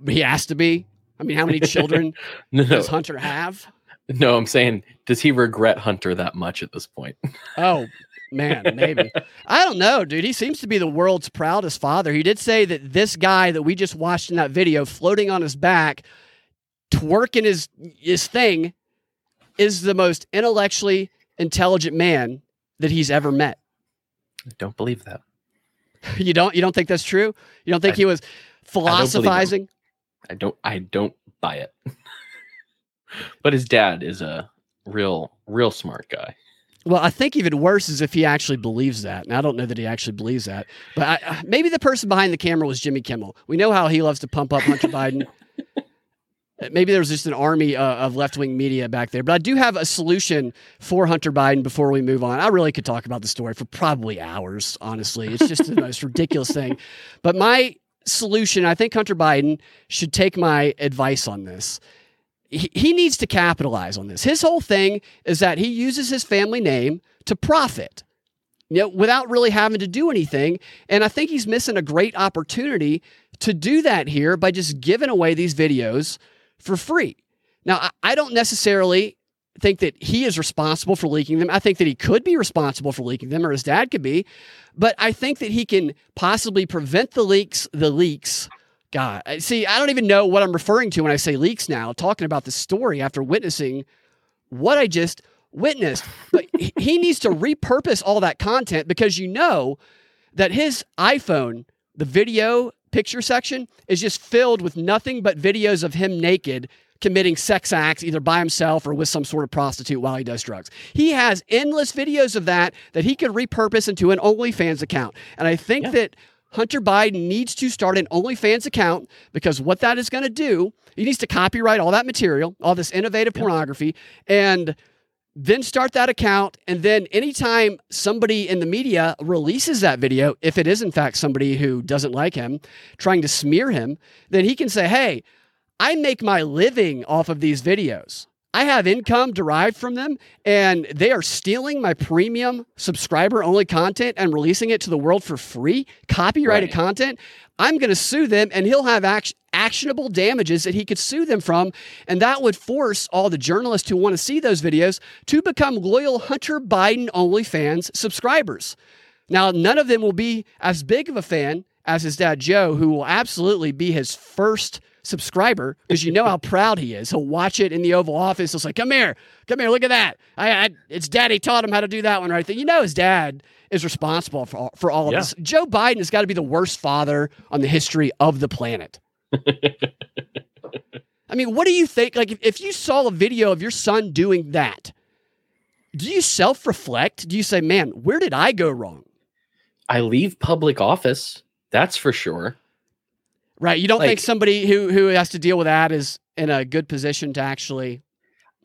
He has to be. I mean, how many children no, does Hunter have? no. I'm saying, does he regret Hunter that much at this point? Oh, man, maybe. I don't know, dude. He seems to be the world's proudest father. He did say that this guy that we just watched in that video, floating on his back, twerking his his thing, is the most intellectually intelligent man that he's ever met. I don't believe that. You don't you don't think that's true? You don't think I- he was philosophizing? I don't. I don't buy it. but his dad is a real, real smart guy. Well, I think even worse is if he actually believes that. And I don't know that he actually believes that. But I- maybe the person behind the camera was Jimmy Kimmel. We know how he loves to pump up Hunter Biden. Maybe there was just an army uh, of left wing media back there. But I do have a solution for Hunter Biden before we move on. I really could talk about the story for probably hours, honestly. It's just the most ridiculous thing. But my solution, I think Hunter Biden should take my advice on this. He, he needs to capitalize on this. His whole thing is that he uses his family name to profit. You know, without really having to do anything. And I think he's missing a great opportunity to do that here by just giving away these videos for free. Now, I, don't necessarily think that he is responsible for leaking them. I think that he could be responsible for leaking them, or his dad could be. But I think that he can possibly prevent the leaks, the leaks. God, see, I don't even know what I'm referring to when I say leaks now, talking about the story after witnessing what I just witnessed. But he needs to repurpose all that content because you know that his iPhone, the video picture section, is just filled with nothing but videos of him naked committing sex acts either by himself or with some sort of prostitute while he does drugs. He has endless videos of that that he could repurpose into an OnlyFans account. And I think Yeah. that Hunter Biden needs to start an OnlyFans account because what that is going to do, he needs to copyright all that material, all this innovative pornography, and then start that account. And then anytime somebody in the media releases that video, if it is in fact somebody who doesn't like him, trying to smear him, then he can say, hey, I make my living off of these videos. I have income derived from them, and they are stealing my premium subscriber only content and releasing it to the world for free, copyrighted Right. content. I'm going to sue them, and he'll have act- actionable damages that he could sue them from. And that would force all the journalists who want to see those videos to become loyal Hunter Biden OnlyFans subscribers. Now, none of them will be as big of a fan as his dad Joe, who will absolutely be his first subscriber because you know how proud he is. He'll watch it in the Oval Office. He'll say, "Come here, come here, look at that! I, I it's Daddy taught him how to do that one right there." You know, his dad is responsible for all, for all of Yeah. this. Joe Biden has got to be the worst father on the history of the planet. I mean, what do you think? Like, if, if you saw a video of your son doing that, do you self reflect? Do you say, man, where did I go wrong? I leave public office. That's for sure. Right. You don't think somebody who, who has to deal with that is in a good position to actually.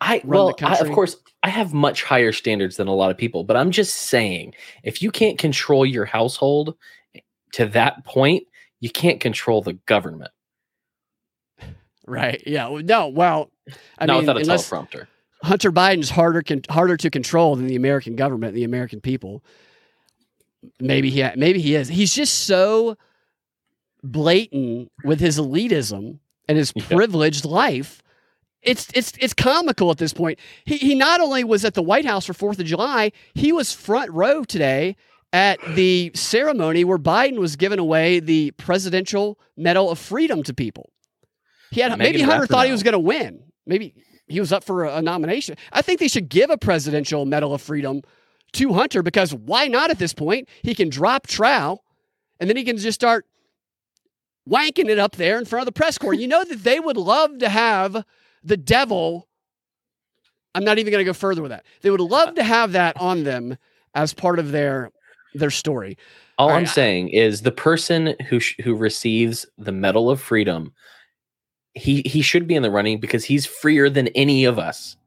I Run the well, I, of course, I have much higher standards than a lot of people, but I'm just saying, if you can't control your household eh, to that point, you can't control the government. Right. Yeah. No. Well, I Not mean, without a teleprompter. Hunter Biden's harder con- harder to control than the American government, the American people. Maybe he maybe he is. He's just so blatant with his elitism and his Yeah. privileged life. It's it's it's comical at this point. He he not only was at the White House for Fourth of July, he was front row today at the ceremony where Biden was giving away the Presidential Medal of Freedom to people. He had maybe Hunter thought he was going to win. Maybe he was up for a, a nomination. I think they should give a Presidential Medal of Freedom to Hunter because why not at this point? He can drop trow and then he can just start wanking it up there in front of the press corps. You know that they would love to have the devil. I'm not even going to go further with that. They would love to have that on them as part of their their story. All, All I'm I- saying is the person who sh- who receives the Medal of Freedom, he he should be in the running because he's freer than any of us.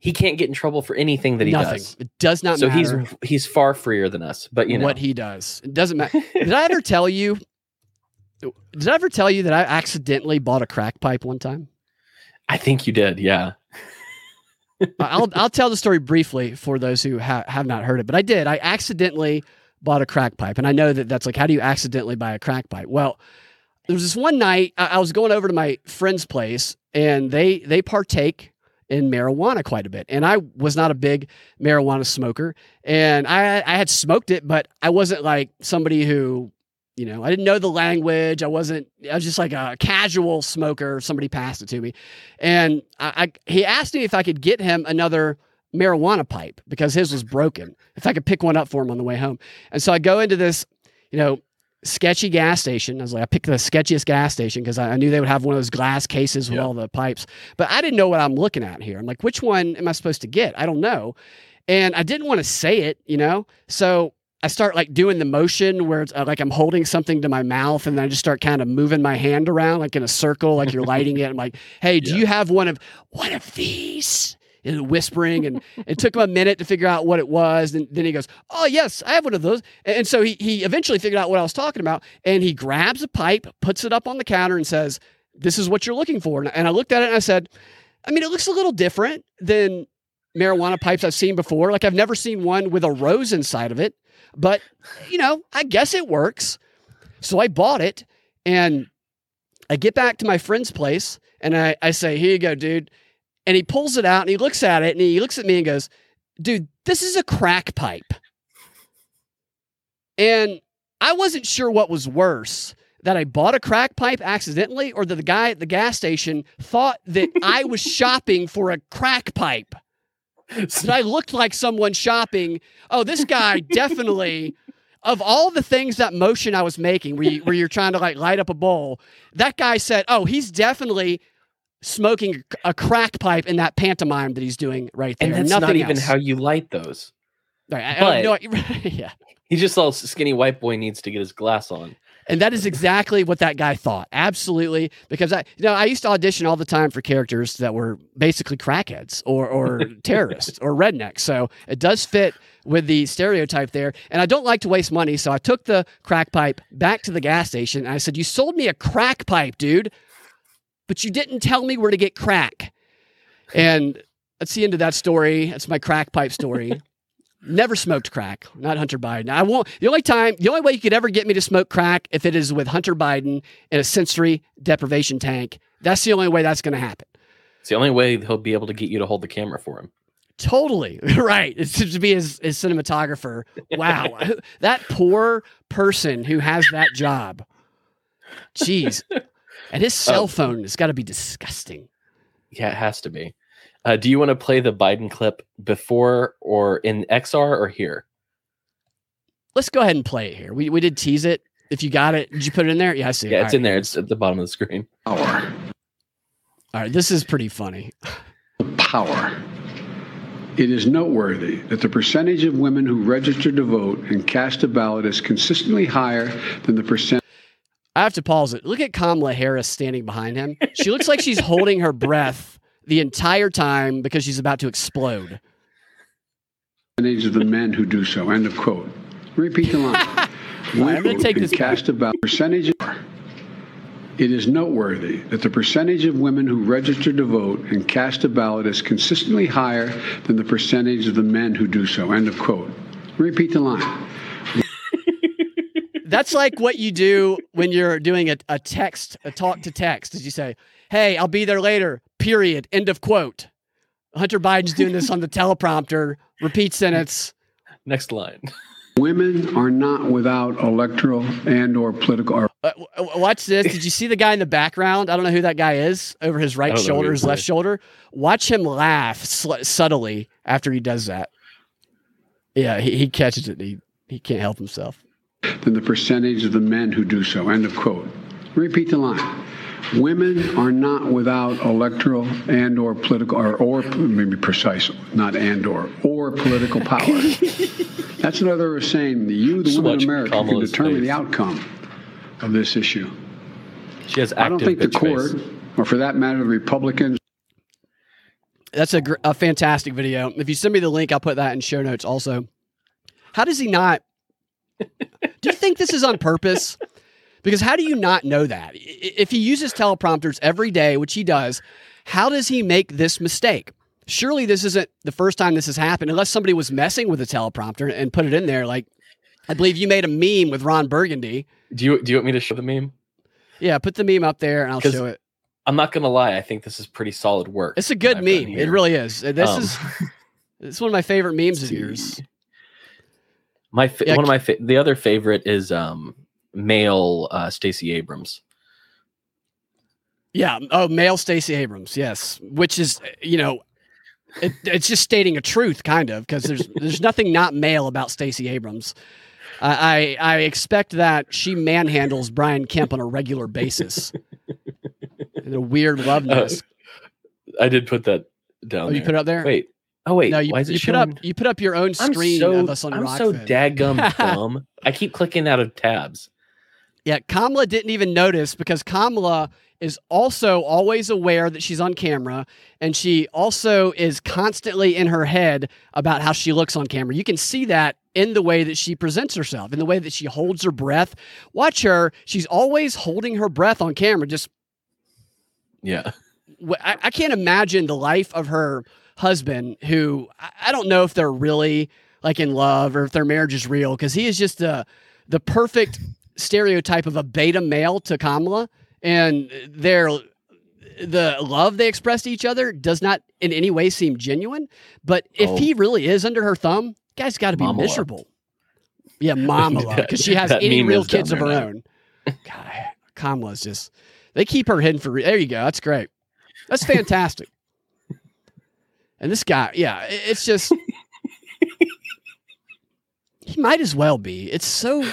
He can't get in trouble for anything that he Nothing. does. It does not matter. So matter he's he's far freer than us. But you know, what he does. It doesn't matter. Did I ever tell you? Did I ever tell you that I accidentally bought a crack pipe one time? I think you did. Yeah. I'll I'll tell the story briefly for those who ha- have not heard it, but I did. I accidentally bought a crack pipe, and I know that that's like, how do you accidentally buy a crack pipe? Well, there was this one night I, I was going over to my friend's place, and they they partake in marijuana quite a bit, and I was not a big marijuana smoker, and I I had smoked it, but I wasn't like somebody who. You know, I didn't know the language. I wasn't. I was just like a casual smoker. Somebody passed it to me, and I, I he asked me if I could get him another marijuana pipe because his was broken. If I could pick one up for him on the way home. And so I go into this, you know, sketchy gas station. I was like, I picked the sketchiest gas station because I, I knew they would have one of those glass cases with Yeah. all the pipes. But I didn't know what I'm looking at here. I'm like, which one am I supposed to get? I don't know. And I didn't want to say it, you know? So I start like doing the motion where it's uh, like I'm holding something to my mouth and then I just start kind of moving my hand around like in a circle, like you're lighting it. I'm like, hey, do Yeah. you have one of one of these? And whispering, and it took him a minute to figure out what it was. And then he goes, "Oh yes, I have one of those." And and so he he eventually figured out what I was talking about, and he grabs a pipe, puts it up on the counter, and says, "This is what you're looking for." And- And I looked at it and I said, "I mean, it looks a little different than marijuana pipes I've seen before. Like I've never seen one with a rose inside of it, but you know, I guess it works." So I bought it, and I get back to my friend's place, and I I say, "Here you go, dude." And he pulls it out and he looks at it and he looks at me and goes, dude, this is a crack pipe. And I wasn't sure what was worse that I bought a crack pipe accidentally or that the guy at the gas station thought that I was shopping for a crack pipe. That I looked like someone shopping. Oh, this guy definitely, of all the things that motion I was making, where, you, where you're trying to like light up a bowl, that guy said, oh, he's definitely smoking a crack pipe in that pantomime that he's doing right there. and that's Nothing not even else. how you light those. Right, I- I don't know- yeah. He just saw skinny white boy needs to get his glass on. And that is exactly what that guy thought. Absolutely. Because I you know, I used to audition all the time for characters that were basically crackheads or or terrorists or rednecks. So it does fit with the stereotype there. And I don't like to waste money. So I took the crack pipe back to the gas station and I said, You sold me a crack pipe, dude. But you didn't tell me where to get crack. And that's the end of that story. That's my crack pipe story. Never smoked crack, not Hunter Biden. I won't. The only time, the only way you could ever get me to smoke crack if it is with Hunter Biden in a sensory deprivation tank. That's the only way that's going to happen. It's the only way he'll be able to get you to hold the camera for him. Totally right. It seems to be his, his cinematographer. Wow, that poor person who has that job. Jeez, and his oh. cell Oh. phone has got to be disgusting. Yeah, it has to be. Uh, do you want to play the Biden clip before or in XR or here? Let's go ahead and play it here. We we did tease it. If you got it, did you put it in there? Yeah, I see. Yeah, All it's right. in there. It's at the bottom of the screen. power. All right, this is pretty funny. Power. It is noteworthy that the percentage of women who register to vote and cast a ballot is consistently higher than the percent I have to pause it. Look at Kamala Harris standing behind him. She looks like she's holding her breath the entire time because she's about to explode. percentage of the men who do so. End of quote. Repeat the line. right, I'm gonna take this cast a ballot. Percentage. It is noteworthy that the percentage of women who register to vote and cast a ballot is consistently higher than the percentage of the men who do so. End of quote. Repeat the line. That's like what you do when you're doing a, a text, a talk to text. As you say, hey, I'll be there later, period, end of quote. Hunter Biden's doing this on the teleprompter, repeat sentence. Next line. Women are not without electoral and or political Uh, w- w- watch this. Did you see the guy in the background? I don't know who that guy is over his right don't know who shoulder, his left shoulder. Watch him laugh sl- subtly after he does that. Yeah, he, he catches it. He he can't help himself. than the percentage of the men who do so. End of quote. Repeat the line. Women are not without electoral and or political or, or maybe precise, not and or or political power. That's another saying that you, the So women of America, can determine face. the outcome of this issue. She has active I don't think the court, face. or for that matter, the Republicans That's a, gr- a fantastic video. If you send me the link, I'll put that in show notes also. How does he not? do you think this is on purpose? Because how do you not know that? If he uses teleprompters every day, which he does, how does he make this mistake? Surely this isn't the first time this has happened, unless somebody was messing with a teleprompter and put it in there. Like, I believe you made a meme with Ron Burgundy. Do you do you want me to show the meme? Yeah, put the meme up there and I'll show it. I'm not gonna lie. I think this is pretty solid work. It's a good meme. It really is. This Um, is it's one of my favorite memes of yours. My fa- Yeah, one of my fa- the other favorite is um male uh, Stacey Abrams. Yeah. Oh, male Stacey Abrams. Yes, which is you know, it, it's just stating a truth, kind of, because there's there's nothing not male about Stacey Abrams. I I I expect that she manhandles Brian Kemp on a regular basis. In a weird love Uh. I did put that down. oh, you put it up there? Wait. Oh wait. no, you, why is it you put up you put up your own I'm screen so of us on I'm so Rokfin. daggum dumb. I keep clicking out of tabs. Yeah, Kamala didn't even notice because Kamala is also always aware that she's on camera and she also is constantly in her head about how she looks on camera. You can see that in the way that she presents herself, in the way that she holds her breath. Watch her. She's always holding her breath on camera. Just, Yeah. I, I can't imagine the life of her husband, who I, don't know if they're really like in love or if their marriage is real because he is just the, the perfect stereotype of a beta male to Kamala, and their the love they express to each other does not in any way seem genuine. But if Oh. he really is under her thumb, guy's got to be Mamala. miserable. Yeah, Mamala, because she has any real kids of her now. own. God, Kamala's just they keep her hidden for. Re- there you go. That's great. That's fantastic. and this guy, yeah, it's just. he might as well be. It's so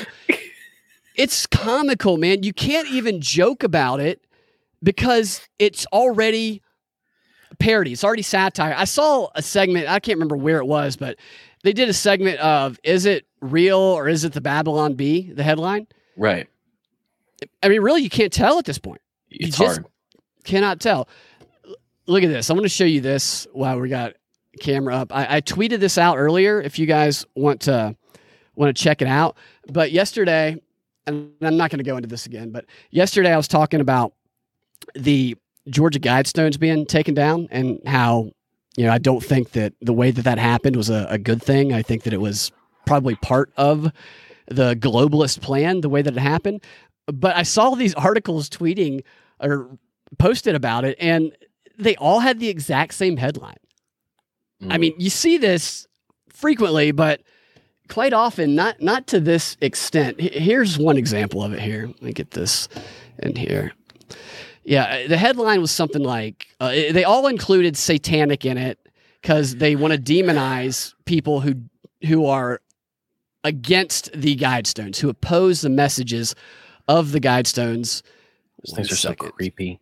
it's comical, man. You can't even joke about it because it's already parody. It's already satire. I saw a segment, I can't remember where it was, but they did a segment of is it real or is it the Babylon Bee, the headline? Right. I mean, really, you can't tell at this point. It's just- hard. Cannot tell. Look at this. I'm going to show you this while we got camera up. I, I tweeted this out earlier. If you guys want to want to check it out, but yesterday, and I'm not going to go into this again, but yesterday I was talking about the Georgia Guidestones being taken down and how you know I don't think that the way that that happened was a, a good thing. I think that it was probably part of the globalist plan, the way that it happened. But I saw these articles tweeting or posted about it, and they all had the exact same headline. I Mm. mean, you see this frequently, but quite often not not to this extent. Here's one example of it here. Let me get this in here. Yeah, the headline was something like uh, they all included satanic in it because they want to demonize people who who are against the Guidestones, who oppose the messages of the Guidestones. Those things are so creepy.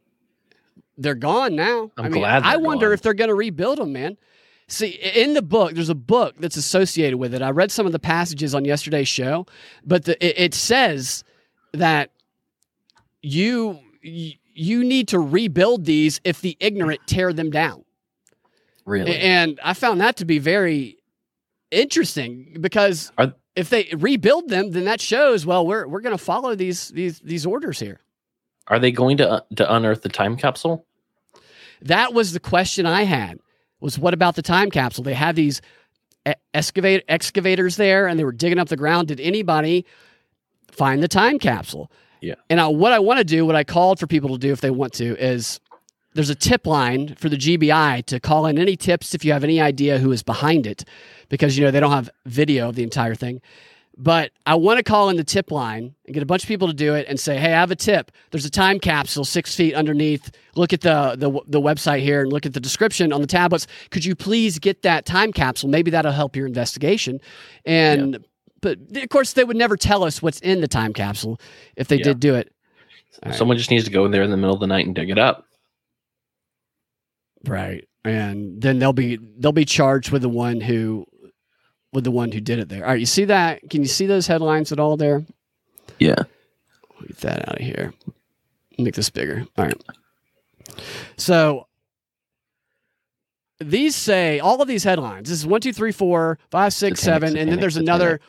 They're gone now. I'm I mean, glad I wonder gone. if they're going to rebuild them, man. See, in the book, there's a book that's associated with it. I read some of the passages on yesterday's show, but the, it, it says that you you need to rebuild these if the ignorant tear them down. Really. And I found that to be very interesting because Are- if they rebuild them, then that shows well we're we're going to follow these these these orders here. Are they going to uh, to unearth the time capsule? That was the question I had. Was what about the time capsule? They had these excavate excavators there, and they were digging up the ground. Did anybody find the time capsule? Yeah. And I, what I want to do, what I called for people to do if they want to, is there's a tip line for the GBI to call in any tips if you have any idea who is behind it, because you know they don't have video of the entire thing. But I want to call in the tip line and get a bunch of people to do it and say, "Hey, I have a tip. There's a time capsule six feet underneath. Look at the the, the website here and look at the description on the tablets. Could you please get that time capsule? Maybe that'll help your investigation." And yeah. but of course, they would never tell us what's in the time capsule if they yeah. did do it. Someone just needs to go in there in the middle of the night and dig it up. Right. And then they'll be they'll be charged with the one who with the one who did it there. All right, you see that? Can you see those headlines at all there? Yeah. Get that out of here. Make this bigger. All right. So these say all of these headlines. This is one, two, three, four, five, six, satanic, seven, satanic, and then there's satanic. another.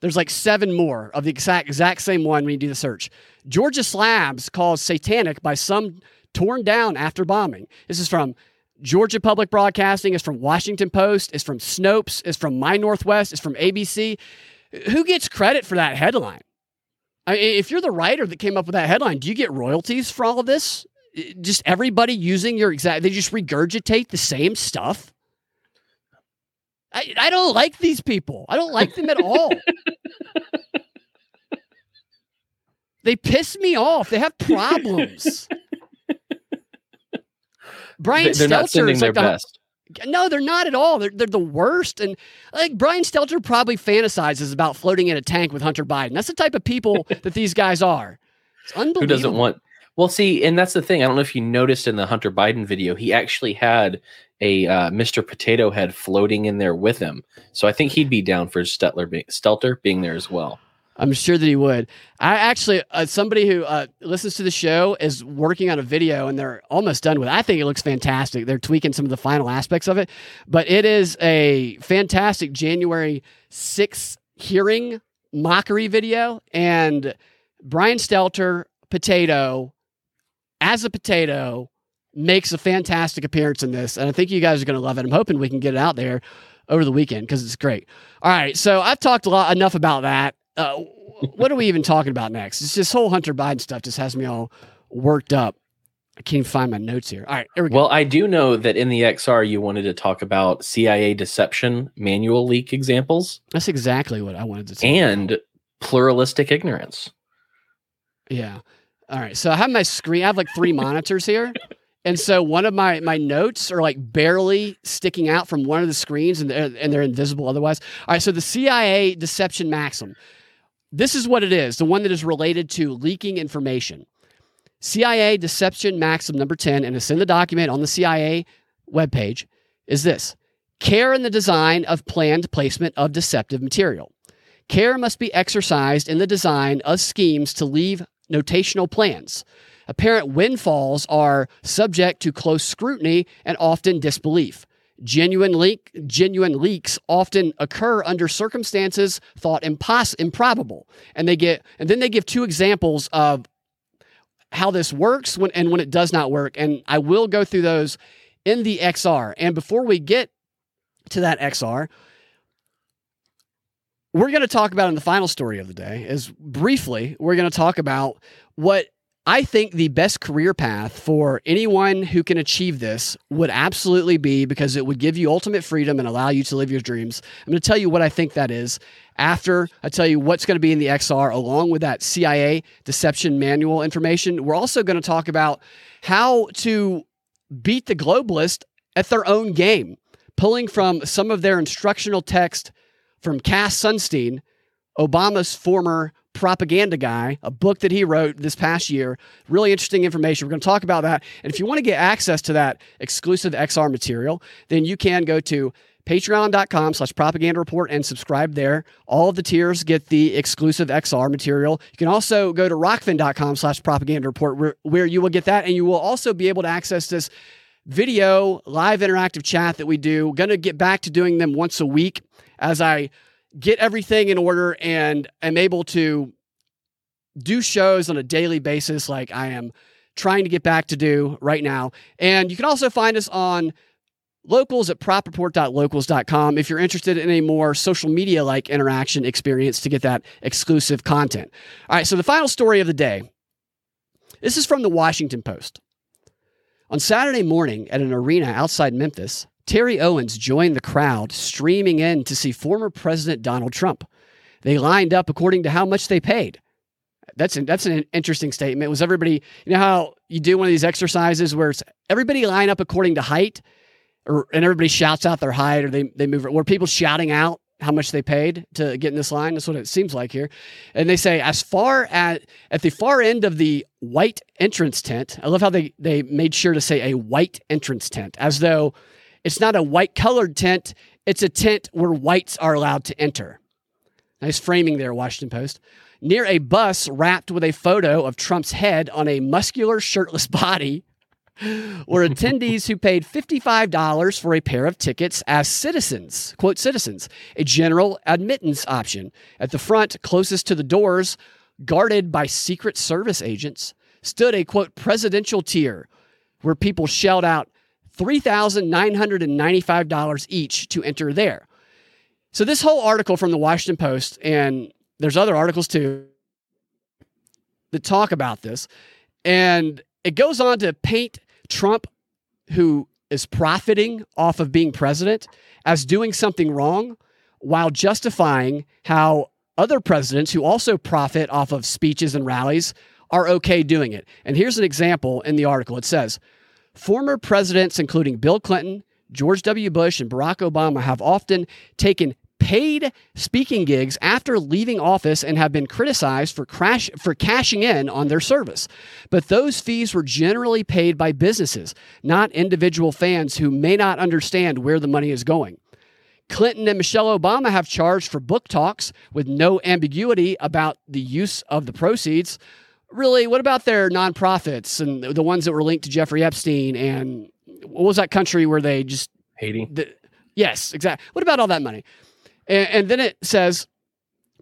There's like seven more of the exact exact same one when you do the search. Georgia slabs called satanic by some torn down after bombing. This is from Georgia Public Broadcasting, is from Washington Post, is from Snopes, is from My Northwest, is from ABC. Who gets credit for that headline? I mean, if you're the writer that came up with that headline, do you get royalties for all of this? Just everybody using your exact, they just regurgitate the same stuff. I, I don't like these people. I don't like them at all. they piss me off. They have problems. Brian they're not sending their like the, best. No, they're not at all. They're they're the worst. And like Brian Stelter probably fantasizes about floating in a tank with Hunter Biden. That's the type of people that these guys are. It's unbelievable. Who doesn't want? Well, see, and that's the thing. I don't know if you noticed in the Hunter Biden video, he actually had a uh, Mr. Potato Head floating in there with him. So I think he'd be down for Stelter being, Stelter being there as well. I'm sure that he would. I actually, uh, somebody who uh, listens to the show is working on a video and they're almost done with it. I think it looks fantastic. They're tweaking some of the final aspects of it, but it is a fantastic January 6th hearing mockery video. And Brian Stelter, potato, as a potato, makes a fantastic appearance in this. And I think you guys are going to love it. I'm hoping we can get it out there over the weekend because it's great. All right. So I've talked a lot enough about that uh, what are we even talking about next? It's this whole Hunter Biden stuff just has me all worked up. I can't even find my notes here. All right, here we go. Well, I do know that in the XR you wanted to talk about CIA deception manual leak examples. That's exactly what I wanted to talk And about. pluralistic ignorance. Yeah. All right. So I have my screen. I have like three monitors here. And so one of my my notes are like barely sticking out from one of the screens and they're, and they're invisible otherwise. All right, so the CIA deception maxim. This is what it is, the one that is related to leaking information. CIA deception maxim number 10 and it's in the document on the CIA webpage is this. Care in the design of planned placement of deceptive material. Care must be exercised in the design of schemes to leave notational plans Apparent windfalls are subject to close scrutiny and often disbelief. Genuine leak, genuine leaks often occur under circumstances thought impos- improbable, and they get and then they give two examples of how this works when and when it does not work. And I will go through those in the XR. And before we get to that XR, we're going to talk about in the final story of the day is briefly we're going to talk about what I think the best career path for anyone who can achieve this would absolutely be because it would give you ultimate freedom and allow you to live your dreams. I'm going to tell you what I think that is after I tell you what's going to be in the XR along with that CIA deception manual information. We're also going to talk about how to beat the globalist at their own game, pulling from some of their instructional text from Cass Sunstein, Obama's former propaganda guy, a book that he wrote this past year. Really interesting information. We're going to talk about that. And if you want to get access to that exclusive XR material, then you can go to patreon.com slash propaganda report and subscribe there. All of the tiers get the exclusive XR material. You can also go to rokfin.com slash propaganda report where, where you will get that. And you will also be able to access this video live interactive chat that we do. Going to get back to doing them once a week as I get everything in order and am able to do shows on a daily basis like I am trying to get back to do right now. And you can also find us on locals at propreport.locals.com if you're interested in a more social media like interaction experience to get that exclusive content. All right, so the final story of the day. This is from the Washington Post. On Saturday morning at an arena outside Memphis, Terry Owens joined the crowd streaming in to see former President Donald Trump. They lined up according to how much they paid. That's an, that's an interesting statement. Was everybody, you know how you do one of these exercises where it's everybody line up according to height or and everybody shouts out their height or they they move where people shouting out how much they paid to get in this line. That's what it seems like here. And they say as far at at the far end of the white entrance tent. I love how they they made sure to say a white entrance tent as though it's not a white colored tent, it's a tent where whites are allowed to enter. Nice framing there, Washington Post. Near a bus wrapped with a photo of Trump's head on a muscular, shirtless body were attendees who paid $55 for a pair of tickets as citizens, quote, citizens, a general admittance option. At the front, closest to the doors, guarded by Secret Service agents, stood a, quote, presidential tier where people shelled out $3,995 each to enter there. So, this whole article from the Washington Post, and there's other articles too that talk about this, and it goes on to paint Trump, who is profiting off of being president, as doing something wrong while justifying how other presidents who also profit off of speeches and rallies are okay doing it. And here's an example in the article it says former presidents, including Bill Clinton, George W. Bush, and Barack Obama, have often taken paid speaking gigs after leaving office and have been criticized for crash for cashing in on their service. But those fees were generally paid by businesses, not individual fans who may not understand where the money is going. Clinton and Michelle Obama have charged for book talks with no ambiguity about the use of the proceeds. Really, what about their nonprofits and the ones that were linked to Jeffrey Epstein and what was that country where they just Haiti? The, yes, exactly. What about all that money? And, and then it says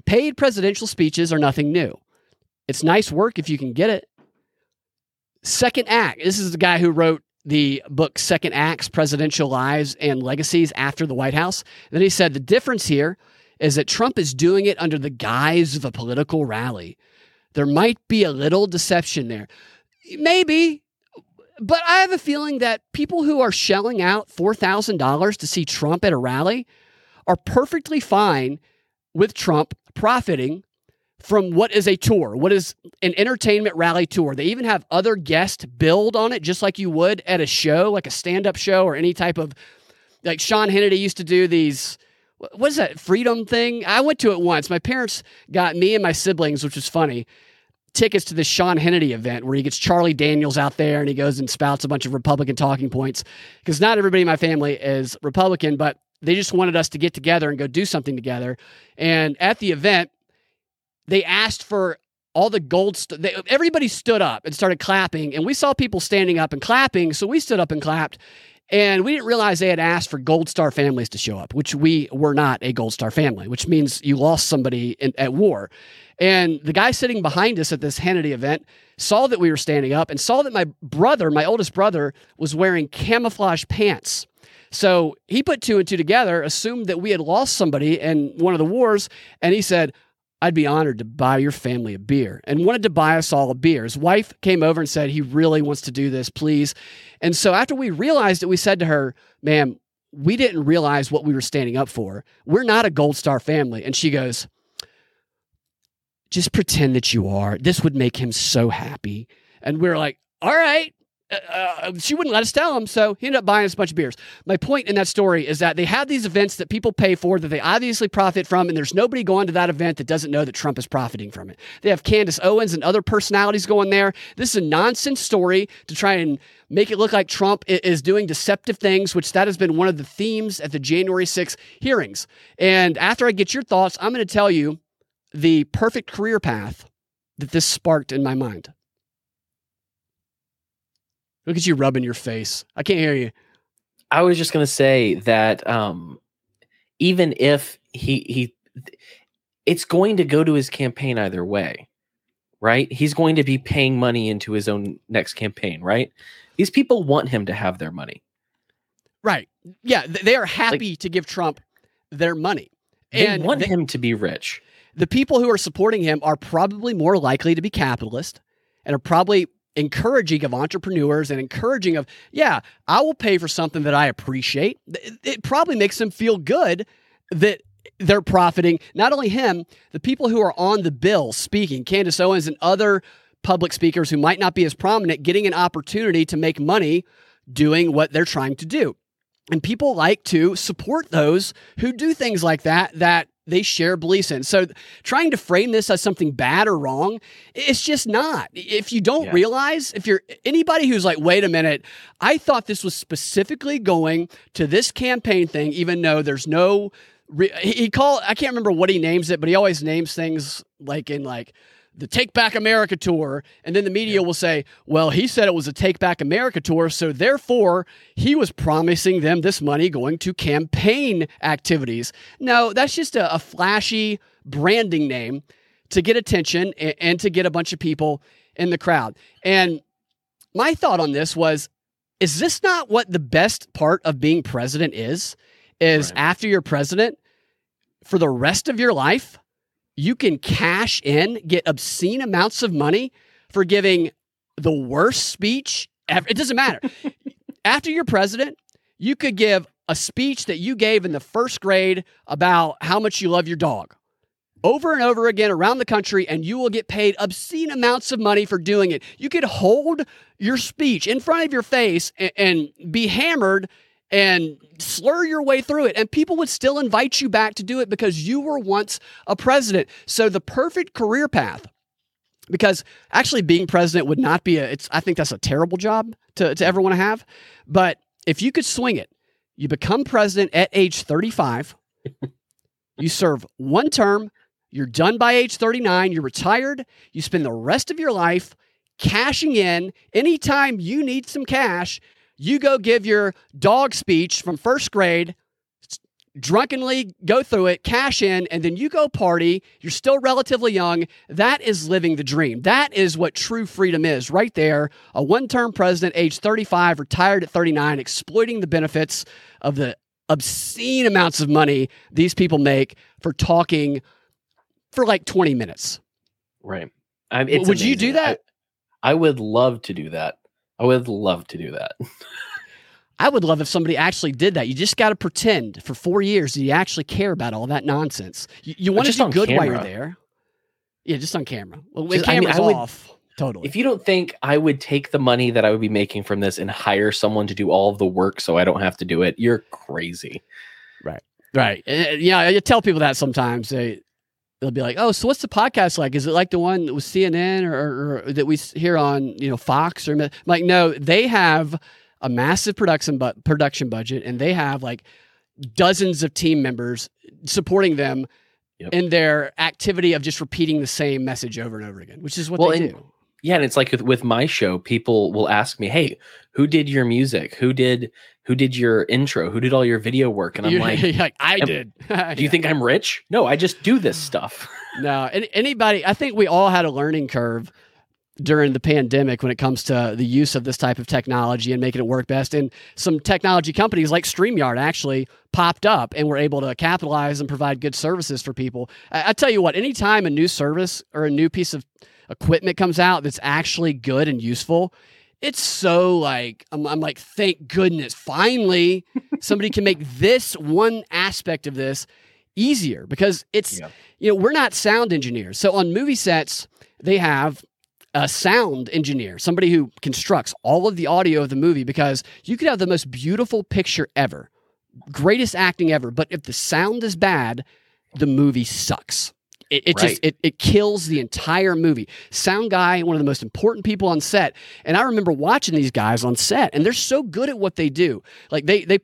paid presidential speeches are nothing new. It's nice work if you can get it. Second act. This is the guy who wrote the book Second Acts Presidential Lives and Legacies After the White House. And then he said the difference here is that Trump is doing it under the guise of a political rally. There might be a little deception there. Maybe, but I have a feeling that people who are shelling out $4,000 to see Trump at a rally are perfectly fine with Trump profiting from what is a tour, what is an entertainment rally tour. They even have other guests build on it, just like you would at a show, like a stand up show or any type of, like Sean Hannity used to do these. What is that freedom thing? I went to it once. My parents got me and my siblings, which was funny, tickets to the Sean Hannity event where he gets Charlie Daniels out there and he goes and spouts a bunch of Republican talking points. Because not everybody in my family is Republican, but they just wanted us to get together and go do something together. And at the event, they asked for all the gold. St- they, everybody stood up and started clapping, and we saw people standing up and clapping. So we stood up and clapped. And we didn't realize they had asked for Gold Star families to show up, which we were not a Gold Star family, which means you lost somebody in, at war. And the guy sitting behind us at this Hannity event saw that we were standing up and saw that my brother, my oldest brother, was wearing camouflage pants. So he put two and two together, assumed that we had lost somebody in one of the wars, and he said, I'd be honored to buy your family a beer and wanted to buy us all a beer. His wife came over and said, He really wants to do this, please. And so after we realized it, we said to her, Ma'am, we didn't realize what we were standing up for. We're not a Gold Star family. And she goes, Just pretend that you are. This would make him so happy. And we are like, All right. Uh, uh, she wouldn't let us tell him, so he ended up buying us a bunch of beers. My point in that story is that they have these events that people pay for that they obviously profit from, and there's nobody going to that event that doesn't know that Trump is profiting from it. They have Candace Owens and other personalities going there. This is a nonsense story to try and make it look like Trump is doing deceptive things, which that has been one of the themes at the January 6 hearings. And after I get your thoughts, I'm going to tell you the perfect career path that this sparked in my mind. Look at you rubbing your face. I can't hear you. I was just going to say that um, even if he he, it's going to go to his campaign either way, right? He's going to be paying money into his own next campaign, right? These people want him to have their money, right? Yeah, they are happy like, to give Trump their money. They and want they, him to be rich. The people who are supporting him are probably more likely to be capitalist and are probably encouraging of entrepreneurs and encouraging of, yeah, I will pay for something that I appreciate. It, probably makes them feel good that they're profiting. Not only him, the people who are on the bill speaking, Candace Owens and other public speakers who might not be as prominent, getting an opportunity to make money doing what they're trying to do. And people like to support those who do things like that, that they share beliefs in. So trying to frame this as something bad or wrong, it's just not. If you don't yeah. realize, if you're anybody who's like, wait a minute, I thought this was specifically going to this campaign thing, even though there's no he called I can't remember what he names it, but he always names things like in like the Take Back America tour, and then the media yeah. will say, "Well, he said it was a Take Back America tour, so therefore he was promising them this money going to campaign activities." No, that's just a, a flashy branding name to get attention and, and to get a bunch of people in the crowd. And my thought on this was, is this not what the best part of being president is? Is right. after you're president, for the rest of your life, you can cash in, get obscene amounts of money for giving the worst speech ever. It doesn't matter. After you're president, you could give a speech that you gave in the first grade about how much you love your dog over and over again around the country, and you will get paid obscene amounts of money for doing it. You could hold your speech in front of your face and, and be hammered and slur your way through it. And people would still invite you back to do it because you were once a president. So the perfect career path, because actually being president would not be a, it's, I think that's a terrible job to, to ever want to have. But if you could swing it, you become president at age 35, you serve one term, you're done by age 39, you're retired, you spend the rest of your life cashing in anytime you need some cash you go give your dog speech from first grade, drunkenly go through it, cash in, and then you go party. You're still relatively young. That is living the dream. That is what true freedom is right there. A one term president, age 35, retired at 39, exploiting the benefits of the obscene amounts of money these people make for talking for like 20 minutes. Right. I mean, Would amazing. you do that? I, I would love to do that. I would love to do that. I would love if somebody actually did that. You just got to pretend for four years that you actually care about all that nonsense. You, you want to do good camera. while you're there. Yeah, just on camera. Well, just, camera's I mean, I would, off, totally. If you don't think I would take the money that I would be making from this and hire someone to do all of the work so I don't have to do it, you're crazy. Right. Right. Eh, eh, yeah, I tell people that sometimes. They they'll be like, "Oh, so what's the podcast like? Is it like the one with CNN or, or, or that we hear on you know Fox or I'm like no, they have a massive production but production budget and they have like dozens of team members supporting them yep. in their activity of just repeating the same message over and over again, which is what well, they and, do. Yeah, and it's like with, with my show, people will ask me, "Hey, who did your music? Who did who did your intro? Who did all your video work?" And I'm like, like, "I did." do you think I'm rich? No, I just do this stuff. no, anybody. I think we all had a learning curve during the pandemic when it comes to the use of this type of technology and making it work best. And some technology companies like StreamYard actually popped up and were able to capitalize and provide good services for people. I, I tell you what, anytime a new service or a new piece of equipment comes out that's actually good and useful, it's so like I'm, I'm like thank goodness finally somebody can make this one aspect of this easier because it's yeah. you know we're not sound engineers so on movie sets they have a sound engineer somebody who constructs all of the audio of the movie because you could have the most beautiful picture ever greatest acting ever but if the sound is bad the movie sucks it, it right. just it, it kills the entire movie. Sound guy, one of the most important people on set. And I remember watching these guys on set, and they're so good at what they do. Like they they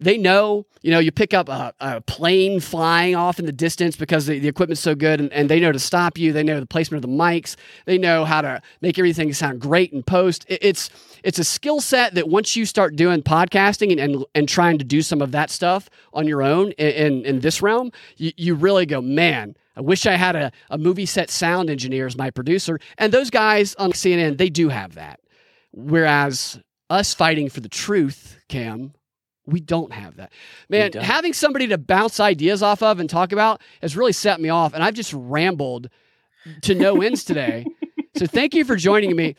they know, you know, you pick up a, a, plane flying off in the distance because the, the equipment's so good and, and, they know to stop you. They know the placement of the mics. They know how to make everything sound great in post. It, it's it's a skill set that once you start doing podcasting and, and, and trying to do some of that stuff on your own in, in, in this realm, you, you really go, man, I wish I had a, a movie set sound engineer as my producer. And those guys on CNN, they do have that. Whereas us fighting for the truth, Cam, we don't have that. Man, having somebody to bounce ideas off of and talk about has really set me off. And I've just rambled to no ends today. so thank you for joining me.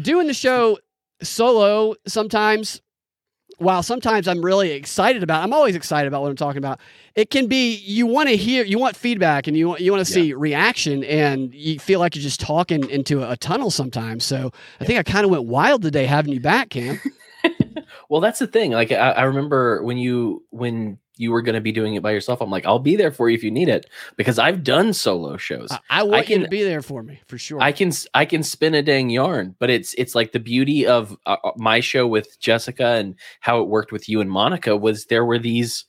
Doing the show solo sometimes while sometimes I'm really excited about, I'm always excited about what I'm talking about. It can be you want to hear, you want feedback, and you want you want to see yeah. reaction, and you feel like you're just talking into a, tunnel sometimes. So I think I kind of went wild today having you back, Cam. well, that's the thing. Like I, I remember when you when you were going to be doing it by yourself. I'm like, I'll be there for you if you need it because I've done solo shows. I, I want I can, you to be there for me for sure. I can I can spin a dang yarn, but it's it's like the beauty of uh, uh, my show with Jessica and how it worked with you and Monica was there were these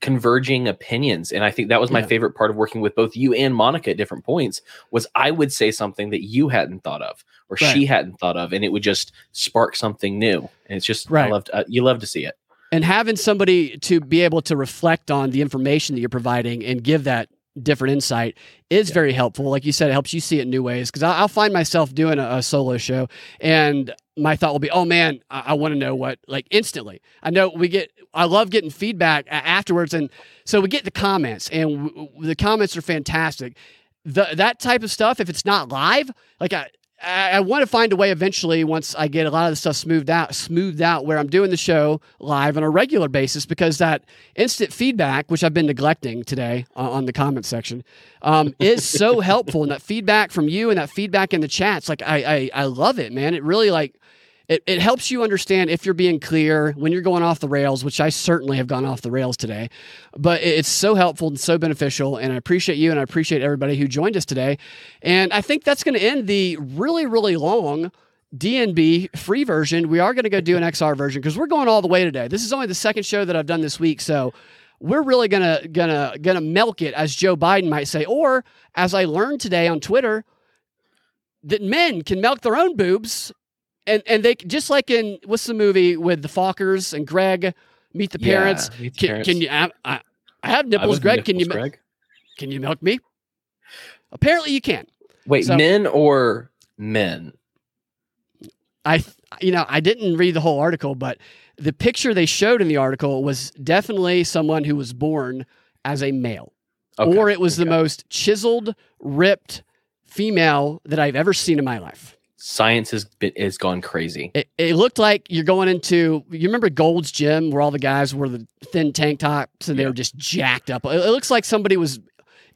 converging opinions and i think that was my yeah. favorite part of working with both you and monica at different points was i would say something that you hadn't thought of or right. she hadn't thought of and it would just spark something new and it's just right. i loved uh, you love to see it and having somebody to be able to reflect on the information that you're providing and give that different insight is yeah. very helpful. Like you said, it helps you see it in new ways. Because I'll, find myself doing a, a, solo show, and my thought will be, "Oh man, I, I want to know what." Like instantly, I know we get. I love getting feedback afterwards, and so we get the comments, and w- the comments are fantastic. The, that type of stuff, if it's not live, like I, I, I want to find a way eventually once I get a lot of the stuff smoothed out, smoothed out where I'm doing the show live on a regular basis because that instant feedback, which I've been neglecting today on, on the comment section, um, is so helpful. And that feedback from you and that feedback in the chats, like I, I, I love it, man. It really like it, it helps you understand if you're being clear when you're going off the rails, which I certainly have gone off the rails today. But it's so helpful and so beneficial. And I appreciate you and I appreciate everybody who joined us today. And I think that's going to end the really, really long DNB free version. We are going to go do an XR version because we're going all the way today. This is only the second show that I've done this week. So we're really gonna gonna gonna milk it, as Joe Biden might say, or as I learned today on Twitter, that men can milk their own boobs and and they just like in what's the movie with the Fockers and Greg meet the parents. Yeah, meet the can, parents. can, you? I, I, have nipples, Greg. Nipples, can you? Greg? Can you milk me? Apparently, you can. Wait, so, men or men? I you know I didn't read the whole article, but the picture they showed in the article was definitely someone who was born as a male, okay. or it was okay. the most chiseled, ripped female that I've ever seen in my life science has been, has gone crazy. It, it, looked like you're going into you remember Gold's Gym where all the guys wore the thin tank tops and they were just jacked up. It, it, looks like somebody was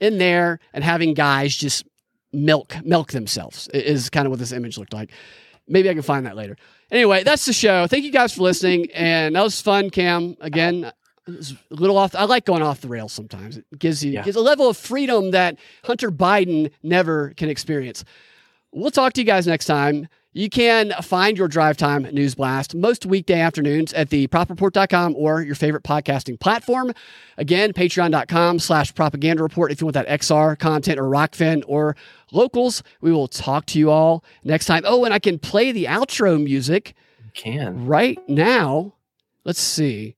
in there and having guys just milk milk themselves. Is kind of what this image looked like. Maybe I can find that later. Anyway, that's the show. Thank you guys for listening, and that was fun, Cam. Again. a little off. I like going off the rails sometimes. It gives you yeah. gives a level of freedom that Hunter Biden never can experience. We'll talk to you guys next time. You can find your drive time news blast most weekday afternoons at the propreport.com or your favorite podcasting platform. Again, patreon.com slash propaganda report if you want that XR content or Rokfin or locals. We will talk to you all next time. Oh, and I can play the outro music. You can. Right now. Let's see.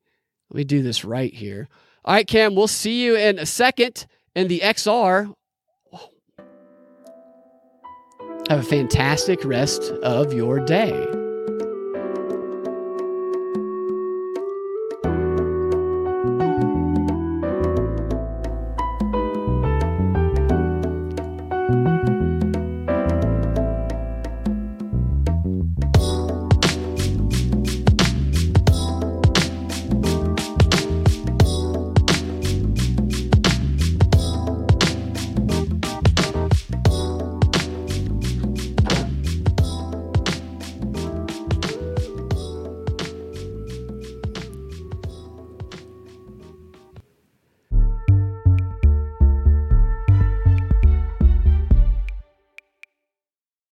Let me do this right here. All right, Cam, we'll see you in a second in the XR have a fantastic rest of your day.